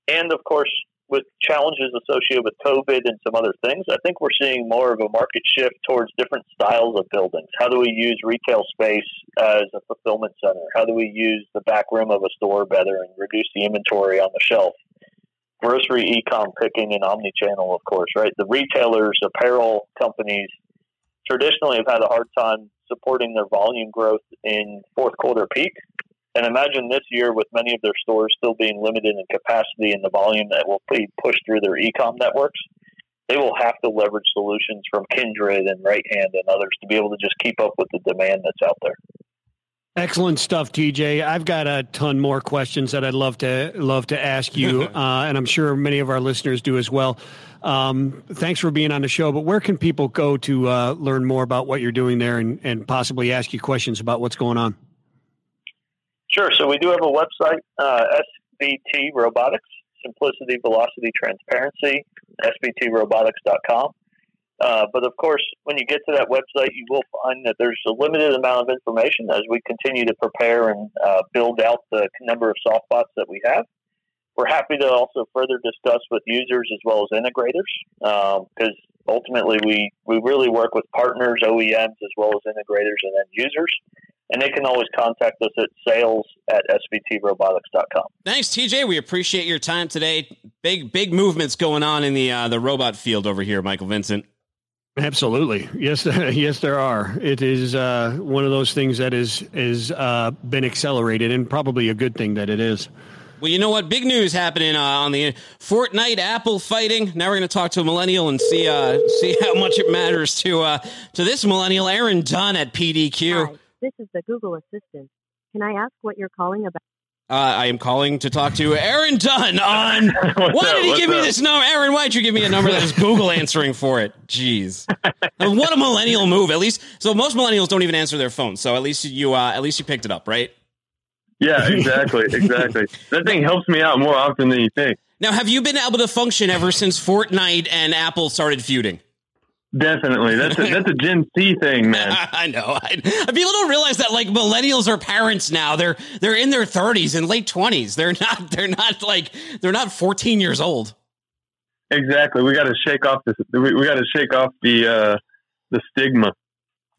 And of course, with challenges associated with COVID and some other things, I think we're seeing more of a market shift towards different styles of buildings. How do we use retail space as a fulfillment center? How do we use the back room of a store better and reduce the inventory on the shelf? Grocery e-com picking and omni-channel, of course, right? The retailers, apparel companies traditionally have had a hard time supporting their volume growth in fourth quarter peak and imagine this year with many of their stores still being limited in capacity and the volume that will be pushed through their e-com networks. They will have to leverage solutions from Kindred and Right Hand and others to be able to just keep up with the demand that's out there. Excellent stuff, TJ. I've got a ton more questions that I'd love to love to ask you, uh, and I'm sure many of our listeners do as well. Um, thanks for being on the show. But where can people go to uh, learn more about what you're doing there and, and possibly ask you questions about what's going on? Sure. So we do have a website, uh, SVT Robotics, Simplicity, Velocity, Transparency, SVTRobotics.com. Uh, but of course, when you get to that website, you will find that there's a limited amount of information as we continue to prepare and uh, build out the number of softbots that we have. We're happy to also further discuss with users as well as integrators because um, ultimately we, we really work with partners, OEMs, as well as integrators and end users and they can always contact us at sales at svtrobotics.com. Thanks, TJ. We appreciate your time today. Big, big movements going on in the uh, the robot field over here, Michael Vincent. Absolutely, yes, yes, there are. It is uh, one of those things that is is uh, been accelerated, and probably a good thing that it is. Well, you know what? Big news happening uh, on the Fortnite Apple fighting. Now we're going to talk to a millennial and see uh, see how much it matters to uh, to this millennial, Aaron Dunn at PDQ. Hi, this is the Google Assistant. Can I ask what you're calling about? Uh, I am calling to talk to Aaron Dunn on. why did he give me up? this number? Aaron, why did you give me a number that is Google answering for it? Jeez, what a millennial move! At least, so most millennials don't even answer their phones. So at least you, uh, at least you picked it up, right? Yeah, exactly, exactly. that thing helps me out more often than you think. Now, have you been able to function ever since Fortnite and Apple started feuding? Definitely, that's a, that's a Gen C thing, man. I know. I, people don't realize that like millennials are parents now. They're they're in their thirties and late twenties. They're not. They're not like they're not fourteen years old. Exactly. We got to shake off this. We, we got to shake off the uh, the stigma.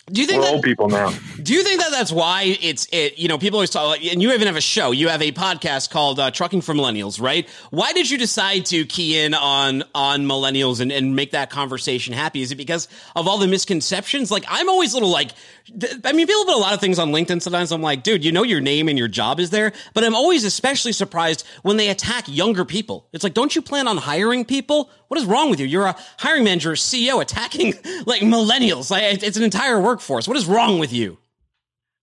Do you think We're that- old people now? Do you think that that's why it's it? You know, people always talk, and you even have a show. You have a podcast called uh, "Trucking for Millennials," right? Why did you decide to key in on on millennials and, and make that conversation happy? Is it because of all the misconceptions? Like, I'm always a little like, I mean, people put a lot of things on LinkedIn. Sometimes I'm like, dude, you know your name and your job is there, but I'm always especially surprised when they attack younger people. It's like, don't you plan on hiring people? What is wrong with you? You're a hiring manager, CEO, attacking like millennials. Like, it's- an entire workforce. What is wrong with you?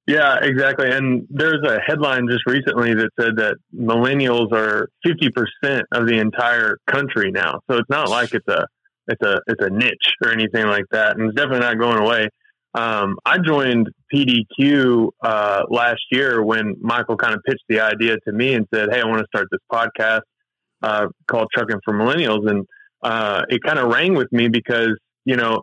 Yeah, exactly. And there's a headline just recently that said that millennials are 50% of the entire country now. So it's not like it's a it's a it's a niche or anything like that, and it's definitely not going away. Um, I joined PDQ uh, last year when Michael kind of pitched the idea to me and said, "Hey, I want to start this podcast uh, called Trucking for Millennials," and uh, it kind of rang with me because you know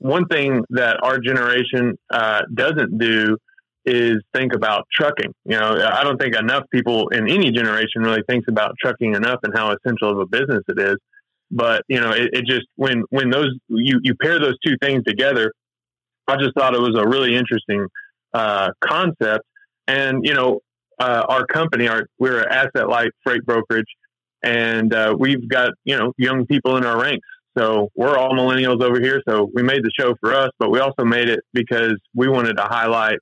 one thing that our generation uh, doesn't do is think about trucking. You know, I don't think enough people in any generation really thinks about trucking enough and how essential of a business it is. But you know, it, it just when when those you you pair those two things together, I just thought it was a really interesting uh, concept. And you know, uh, our company, our we're an asset light freight brokerage, and uh, we've got you know young people in our ranks. So we're all millennials over here. So we made the show for us, but we also made it because we wanted to highlight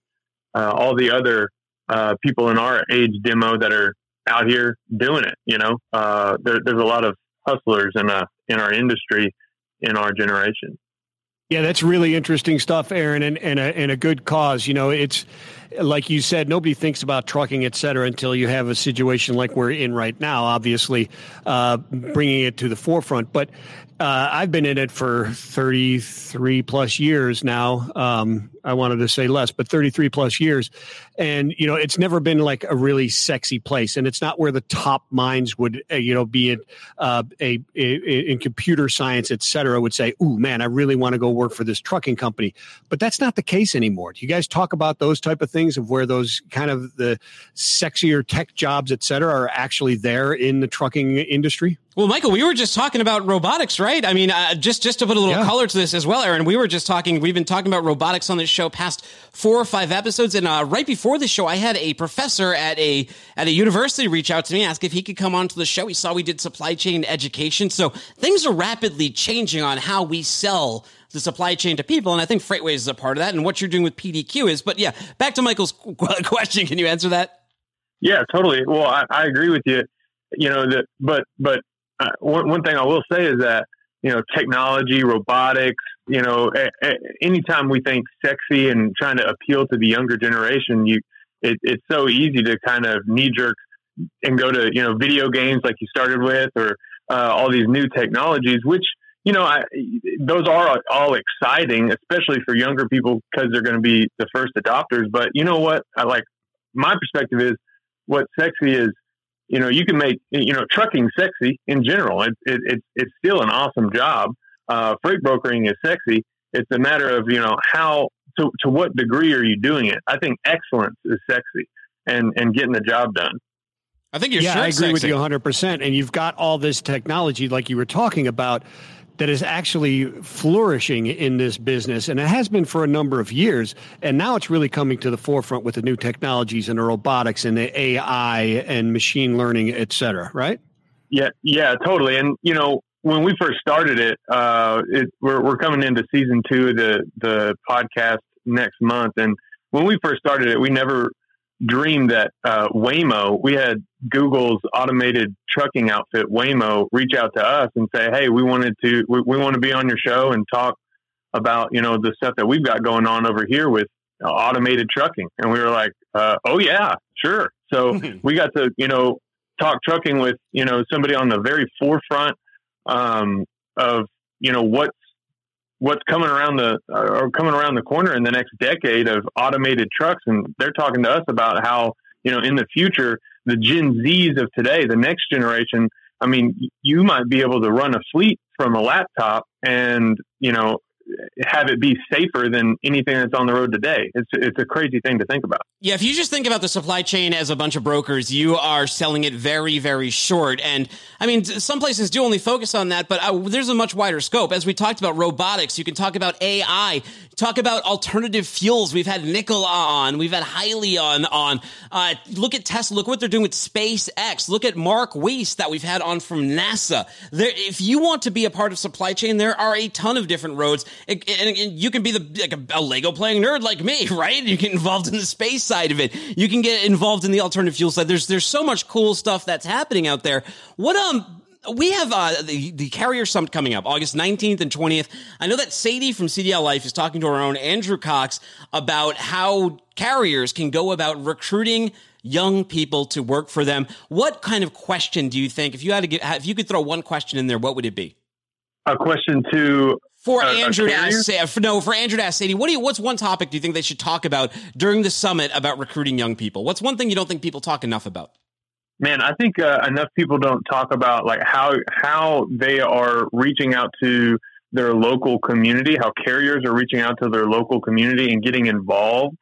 uh, all the other uh, people in our age demo that are out here doing it. You know, uh, there, there's a lot of hustlers in uh, in our industry in our generation. Yeah, that's really interesting stuff, Aaron, and, and, a, and a good cause. You know, it's like you said, nobody thinks about trucking, et cetera, until you have a situation like we're in right now, obviously, uh, bringing it to the forefront. But uh, I've been in it for 33 plus years now. Um, I wanted to say less, but 33 plus years. And, you know, it's never been like a really sexy place. And it's not where the top minds would, uh, you know, be it uh, a, a, in computer science, et cetera, would say, ooh, man, I really want to go work for this trucking company. But that's not the case anymore. Do you guys talk about those type of things of where those kind of the sexier tech jobs, et cetera, are actually there in the trucking industry? Well, Michael, we were just talking about robotics, right? I mean, uh, just just to put a little Yeah. color to this as well, Aaron. We were just talking. We've been talking about robotics on this show past four or five episodes, and uh, right before the show, I had a professor at a at a university reach out to me, ask if he could come onto the show. He saw we did supply chain education, so things are rapidly changing on how we sell the supply chain to people, and I think FreightWaves is a part of that. And what you're doing with PDQ is, but yeah, back to Michael's question. Can you answer that? Yeah, totally. Well, I, I agree with you. You know that, but but uh, one one thing I will say is that you know technology, robotics. You know, anytime we think sexy and trying to appeal to the younger generation, you it, it's so easy to kind of knee jerk and go to you know video games like you started with, or uh, all these new technologies, which you know, I, those are all exciting, especially for younger people because they're going to be the first adopters. But you know what? I like my perspective is what sexy is. You know, you can make you know trucking sexy in general. It, it, it it's still an awesome job. Uh, freight brokering is sexy. It's a matter of you know how to to what degree are you doing it. I think excellence is sexy and and getting the job done. I think you're yeah, sure I agree sexy. with you 100%. And you've got all this technology, like you were talking about, that is actually flourishing in this business. And it has been for a number of years. And now it's really coming to the forefront with the new technologies and the robotics and the AI and machine learning, et cetera, right? Yeah, yeah, totally. And, you know, when we first started it, uh, it we're, we're coming into season two of the, the podcast next month. And when we first started it, we never dreamed that uh, Waymo, we had Google's automated trucking outfit, Waymo, reach out to us and say, "Hey, we wanted to, we, we want to be on your show and talk about you know the stuff that we've got going on over here with uh, automated trucking." And we were like, uh, "Oh yeah, sure." So we got to you know talk trucking with you know somebody on the very forefront um, of you know what's what's coming around the or coming around the corner in the next decade of automated trucks. And they're talking to us about how you know in the future the gen z's of today the next generation i mean you might be able to run a fleet from a laptop and you know have it be safer than anything that's on the road today. It's it's a crazy thing to think about. Yeah, if you just think about the supply chain as a bunch of brokers, you are selling it very, very short. And I mean, some places do only focus on that, but uh, there's a much wider scope. As we talked about robotics, you can talk about AI, talk about alternative fuels. We've had Nikola on, we've had Hyliion on. Uh, look at Tesla. Look what they're doing with SpaceX. Look at Mark Weiss that we've had on from NASA. There, if you want to be a part of supply chain, there are a ton of different roads and, and you can be the like a, a, Lego playing nerd like me, right? You get involved in the space side of it. You can get involved in the alternative fuel side. There's there's so much cool stuff that's happening out there. What um we have uh, the the carrier summit coming up August 19th and 20th. I know that Sadie from CDL Life is talking to our own Andrew Cox about how carriers can go about recruiting young people to work for them. What kind of question do you think if you had to get if you could throw one question in there, what would it be? A question to for uh, Andrew to ask, for, no, for Andrew to ask Sadie, what do you, what's one topic do you think they should talk about during the summit about recruiting young people? What's one thing you don't think people talk enough about? Man, I think uh, enough people don't talk about like how how they are reaching out to their local community, how carriers are reaching out to their local community and getting involved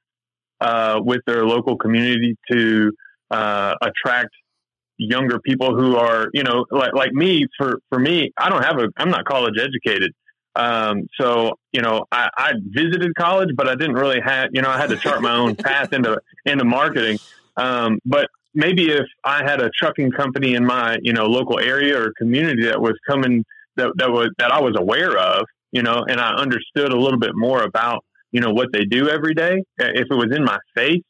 uh, with their local community to uh, attract younger people who are, you know, like like me. For for me, I don't have a, I'm not college educated. Um, so you know, I, I visited college, but I didn't really have, you know, I had to chart my own path into into marketing. Um, but maybe if I had a trucking company in my, you know, local area or community that was coming that that was that I was aware of, you know, and I understood a little bit more about, you know, what they do every day. If it was in my face,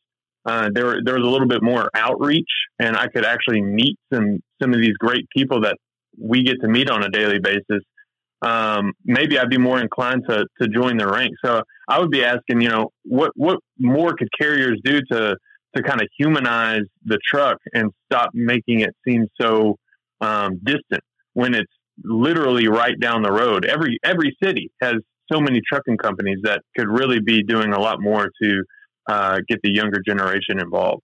uh, there there was a little bit more outreach, and I could actually meet some some of these great people that we get to meet on a daily basis um, maybe I'd be more inclined to, to join the ranks. So I would be asking, you know, what, what more could carriers do to, to kind of humanize the truck and stop making it seem so um, distant when it's literally right down the road. Every, every city has so many trucking companies that could really be doing a lot more to uh, get the younger generation involved.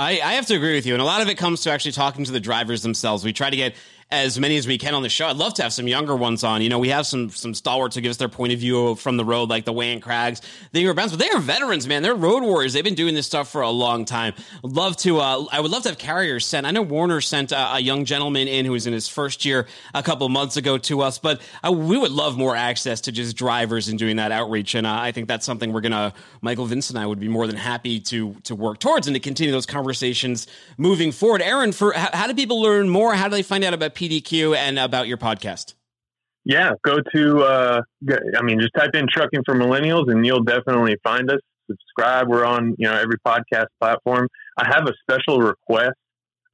I, I, have to agree with you. And a lot of it comes to actually talking to the drivers themselves. We try to get as many as we can on the show. I'd love to have some younger ones on. You know, we have some some stalwarts who give us their point of view from the road, like the Wayne Craggs, the Browns, but they are veterans, man. They're road warriors. They've been doing this stuff for a long time. love to. Uh, I would love to have carriers sent. I know Werner sent a, a, young gentleman in who was in his first year a couple months ago to us, but uh, we would love more access to just drivers and doing that outreach. And uh, I think that's something we're gonna. Michael Vince and I would be more than happy to to work towards and to continue those conversations moving forward. Aaron, for how, how do people learn more? How do they find out about PDQ and about your podcast? Yeah, go to, uh, I mean, just type in trucking for millennials and you'll definitely find us. Subscribe. We're on, you know, every podcast platform. I have a special request.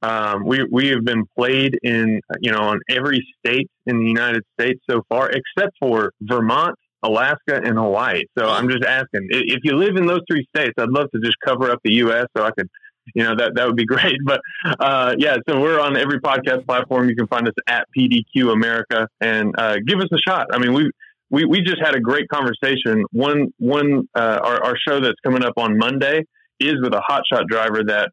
Um, we, we have been played in, you know, on every state in the United States so far, except for Vermont, Alaska, and Hawaii. So I'm just asking if you live in those three states, I'd love to just cover up the U.S. so I could you know that that would be great. But uh, yeah, so we're on every podcast platform. You can find us at PDQ America and uh, give us a shot. I mean, we we we just had a great conversation. One one uh, our our show that's coming up on Monday is with a hotshot driver that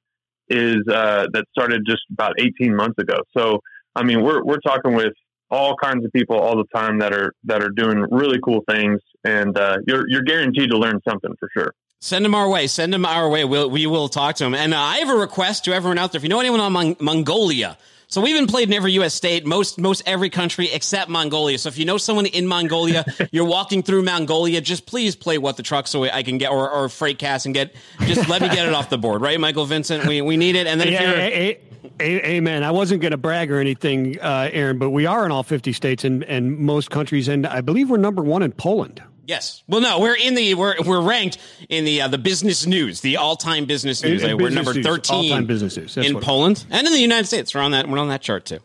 is uh, that started just about 18 months ago. So I mean, we're we're talking with all kinds of people all the time that are that are doing really cool things, and uh, you're you're guaranteed to learn something for sure. Send them our way. Send them our way. We'll, we will talk to them. And uh, I have a request to everyone out there. If you know anyone on Mon- Mongolia, so we've been played in every U.S. state, most most every country except Mongolia. So if you know someone in Mongolia, you're walking through Mongolia, just please play what the truck so I can get or, or freight cast and get just let me get it off the board, right, Michael Vincent? We we need it. And then if Yeah, you're a- a- amen. I wasn't going to brag or anything, uh, Aaron, but we are in all 50 states and, and most countries, and I believe we're number one in Poland. Yes. Well, no, we're in the we're we're ranked in the uh, the business news, the all time business news. in we're business number thirteen all-time business news. That's in what it is. Poland and in the United States. We're on that. We're on that chart too.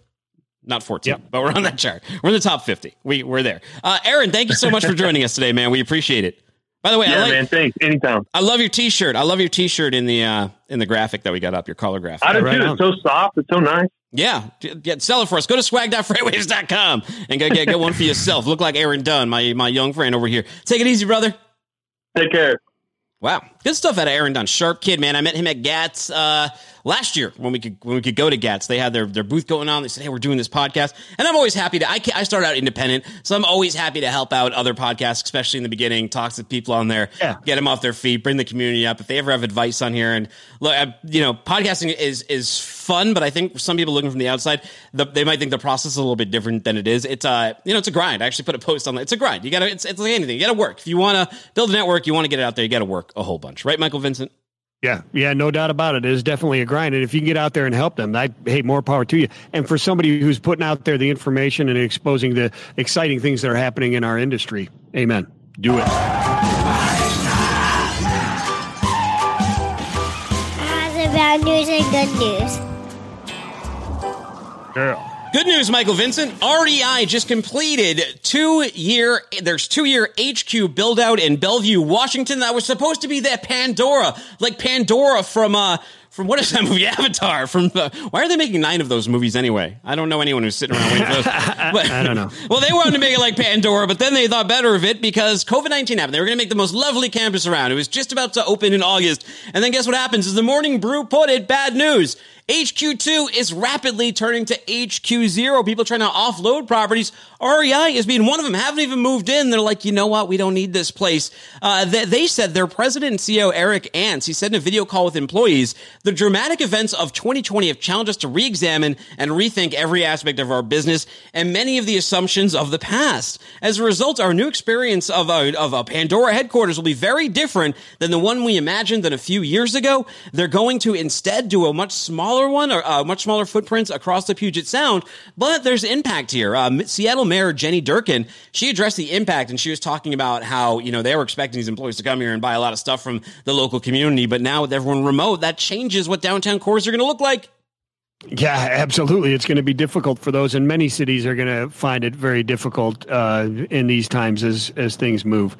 Not fourteen, but we're on that chart. We're in the top fifty. We we're there. Uh, Aaron, thank you so much for joining us today, man. We appreciate it. By the way, I yeah, like, man. Thanks. Anytime. I love your T-shirt. I love your T-shirt in the uh, in the graphic that we got up. Your color graphic. I do too. It's so soft. It's so nice. Yeah, get sell it for us. Go to swag.freightwaves.com and go get, get one for yourself. Look like Aaron Dunn, my my young friend over here. Take it easy, brother. Take care. Wow, good stuff out of Aaron Dunn. Sharp kid, man. I met him at Gats uh, last year when we could when we could go to Gats. They had their their booth going on. They said, "Hey, we're doing this podcast," and I'm always happy to. I I started out independent, so I'm always happy to help out other podcasts, especially in the beginning. Talk to people on there, get them off their feet, bring the community up. If they ever have advice on here, and look, I, you know, podcasting is is fun, but I think some people looking from the outside, the, they might think the process is a little bit different than it is. It's uh, you know, it's a grind. I actually put a post on that. It's a grind. You gotta. It's it's like anything. You gotta work. If you want to build a network, you want to get it out there. You got to work a whole bunch, right, Michael Vincent? Yeah, yeah, no doubt about it. It is definitely a grind, and if you can get out there and help them, I hey, more power to you. And for somebody who's putting out there the information and exposing the exciting things that are happening in our industry, amen. Do it. That's about news and good news. Girl. Good news, Michael Vincent. REI just completed two year. There's two year HQ build out in Bellevue, Washington. That was supposed to be that Pandora, like Pandora from uh from what is that movie Avatar? From uh, why are they making nine of those movies anyway? I don't know anyone who's sitting around waiting for those. But, I don't know. well, they wanted to make it like Pandora, but then they thought better of it because COVID 19 happened. They were going to make the most lovely campus around. It was just about to open in August. And then guess what happens? Is the morning brew put it, bad news. HQ2 is rapidly turning to HQ0. People trying to offload properties. REI is being one of them. Haven't even moved in. They're like, you know what? We don't need this place. Uh, they, they said their president and CEO, Eric Artz, he said in a video call with employees, the dramatic events of 2020 have challenged us to re-examine and rethink every aspect of our business and many of the assumptions of the past. As a result, our new experience of a, of a Pandora headquarters will be very different than the one we imagined than a few years ago. They're going to instead do a much smaller one or uh, much smaller footprints across the Puget Sound, but there's impact here. Um, Seattle Mayor Jenny Durkan, she addressed the impact and she was talking about how, you know, they were expecting these employees to come here and buy a lot of stuff from the local community, but now with everyone remote, that changes what downtown cores are going to look like. Yeah, absolutely. It's going to be difficult for those, and many cities are going to find it very difficult uh, in these times as as things move.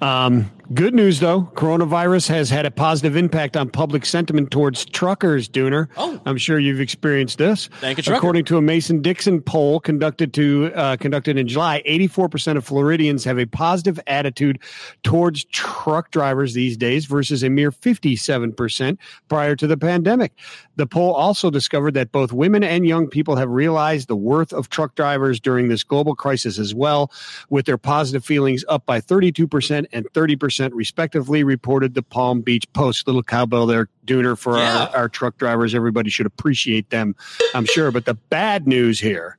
Um, good news, though, coronavirus has had a positive impact on public sentiment towards truckers. Dooner, oh. I'm sure you've experienced this. Thank you. According to a Mason Dixon poll conducted to uh, conducted in July, 84 percent of Floridians have a positive attitude towards truck drivers these days, versus a mere 57 percent prior to the pandemic. The poll also discovered that both women and young people have realized the worth of truck drivers during this global crisis as well, with their positive feelings up by 32% and 30% respectively, reported the Palm Beach Post. Little cowbell there, Dooner, for Yeah. our, our truck drivers. Everybody should appreciate them, I'm sure. But the bad news here.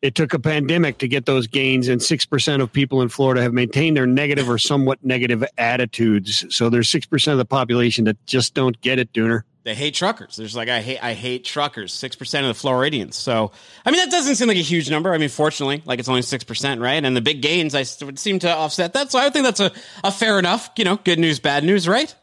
It took a pandemic to get those gains, and 6% of people in Florida have maintained their negative or somewhat negative attitudes. So there's 6% of the population that just don't get it, Dooner. They hate truckers. There's like I hate I hate truckers. Six percent of the Floridians. So I mean that doesn't seem like a huge number. I mean, fortunately, like it's only six percent, right? And the big gains I would seem to offset that. So I think that's a, a fair enough. You know, good news, bad news, right?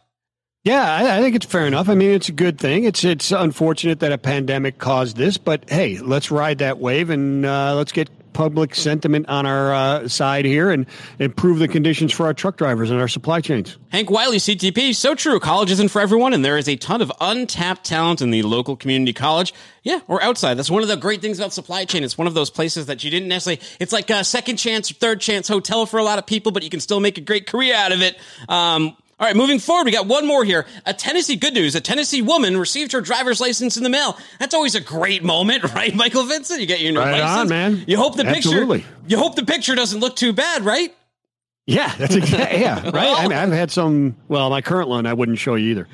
Yeah, I, I think it's fair enough. I mean, it's a good thing. It's it's unfortunate that a pandemic caused this, but hey, let's ride that wave and uh, let's get public sentiment on our uh, side here and improve the conditions for our truck drivers and our supply chains. Hank Wiley, CTP, so true. College isn't for everyone, and there is a ton of untapped talent in the local community college. Yeah, or outside. That's one of the great things about supply chain. It's one of those places that you didn't necessarily. It's like a second chance or third chance hotel for a lot of people, but you can still make a great career out of it. Um, all right, moving forward, we got one more here. A Tennessee good news. A Tennessee woman received her driver's license in the mail. That's always a great moment, right, Michael Vincent? You get your new Right license. on, man. You hope the Absolutely. picture. You hope the picture doesn't look too bad, right? Yeah, that's exactly. Yeah, right. Well- I mean, I've had some. Well, my current one, I wouldn't show you either.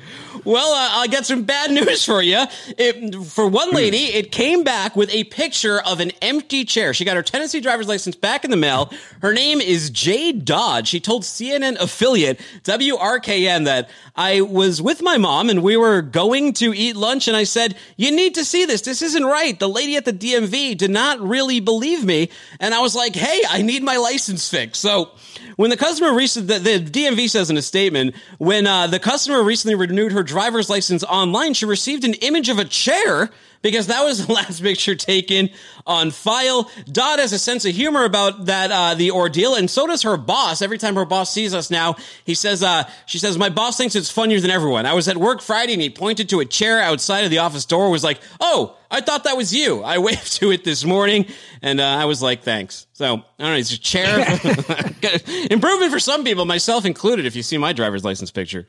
Well, uh, I got some bad news for you. It, for one lady, it came back with a picture of an empty chair. She got her Tennessee driver's license back in the mail. Her name is Jade Dodge. She told CNN affiliate WRKN that I was with my mom and we were going to eat lunch and I said, you need to see this. This isn't right. The lady at the DMV did not really believe me. And I was like, hey, I need my license fixed. So when the customer recently, the, the DMV says in a statement, when uh, the customer recently renewed her driver's license online, she received an image of a chair because that was the last picture taken on file. Dodd has a sense of humor about that, uh, the ordeal, and so does her boss. Every time her boss sees us now, he says, uh, she says, my boss thinks it's funnier than everyone. I was at work Friday and he pointed to a chair outside of the office door, was like, oh, I thought that was you. I waved to it this morning and uh, I was like, thanks. So, I don't know, it's a chair. Improvement for some people, myself included, if you see my driver's license picture.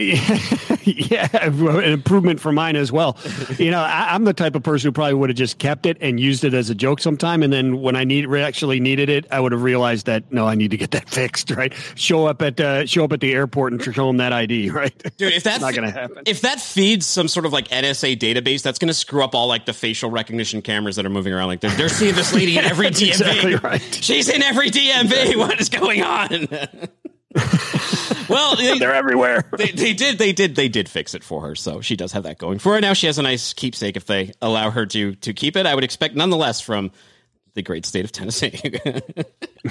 yeah, an improvement for mine as well. You know, I, I'm the type of person who probably would have just kept it and used it as a joke sometime, and then when I need actually needed it, I would have realized that no, I need to get that fixed. Right, show up at uh, show up at the airport and show them that ID. Right, Dude, if that's not going to happen. If that feeds some sort of like NSA database, that's going to screw up all like the facial recognition cameras that are moving around. Like they're, they're seeing this lady in every DMV. exactly right. She's in every DMV. What is going on? well, they, They're everywhere. they, they did, they did, they did fix it for her, so she does have that going for her. Now she has a nice keepsake if they allow her to to keep it. I would expect, nonetheless, from the great state of Tennessee.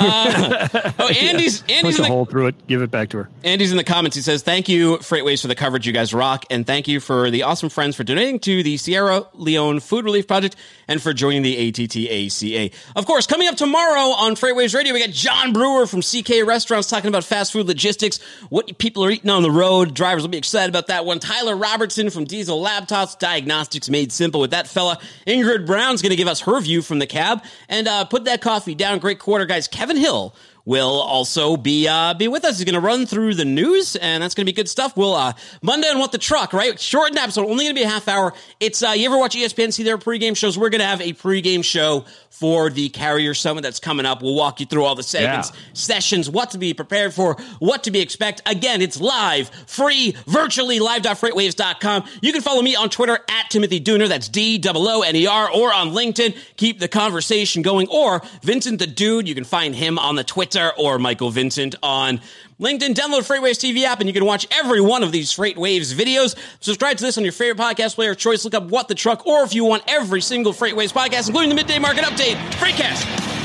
uh, oh, Andy's Andy's Punch in a the hole through it. Give it back to her. Andy's in the comments. He says, Thank you, FreightWaves, for the coverage. You guys rock. And thank you for the awesome friends for donating to the Sierra Leone Food Relief Project and for joining the ATTACA. Of course, coming up tomorrow on FreightWaves Radio, we got John Brewer from CK Restaurants talking about fast food logistics, what people are eating on the road. Drivers will be excited about that one. Tyler Robertson from Diesel Laptops, Diagnostics Made Simple with that fella. Ingrid Brown's going to give us her view from the cab. And uh, put that coffee down. Great quarter, guys. Kevin Hill will also be uh, be with us. He's going to run through the news, and that's going to be good stuff. We'll uh, Monday on What the Truck, right? Shortened episode, only going to be a half hour. It's uh, you ever watch ESPN see their pregame shows? We're going to have a pregame show for the Carrier Summit that's coming up. We'll walk you through all the segments, Yeah. sessions, what to be prepared for, what to be expect. Again, it's live, free, virtually live. live.freightwaves.com. You can follow me on Twitter at Timothy Dooner. That's D O O N E R, or on LinkedIn. Keep the conversation going. Or Vincent the Dude. You can find him on the Twitter or Michael Vincent on LinkedIn. Download Freightwaves TV app and you can watch every one of these Freightwaves videos. Subscribe to this on your favorite podcast player of choice. Look up What the Truck, or if you want every single Freightwaves podcast, including the Midday Market Update, Freightcast.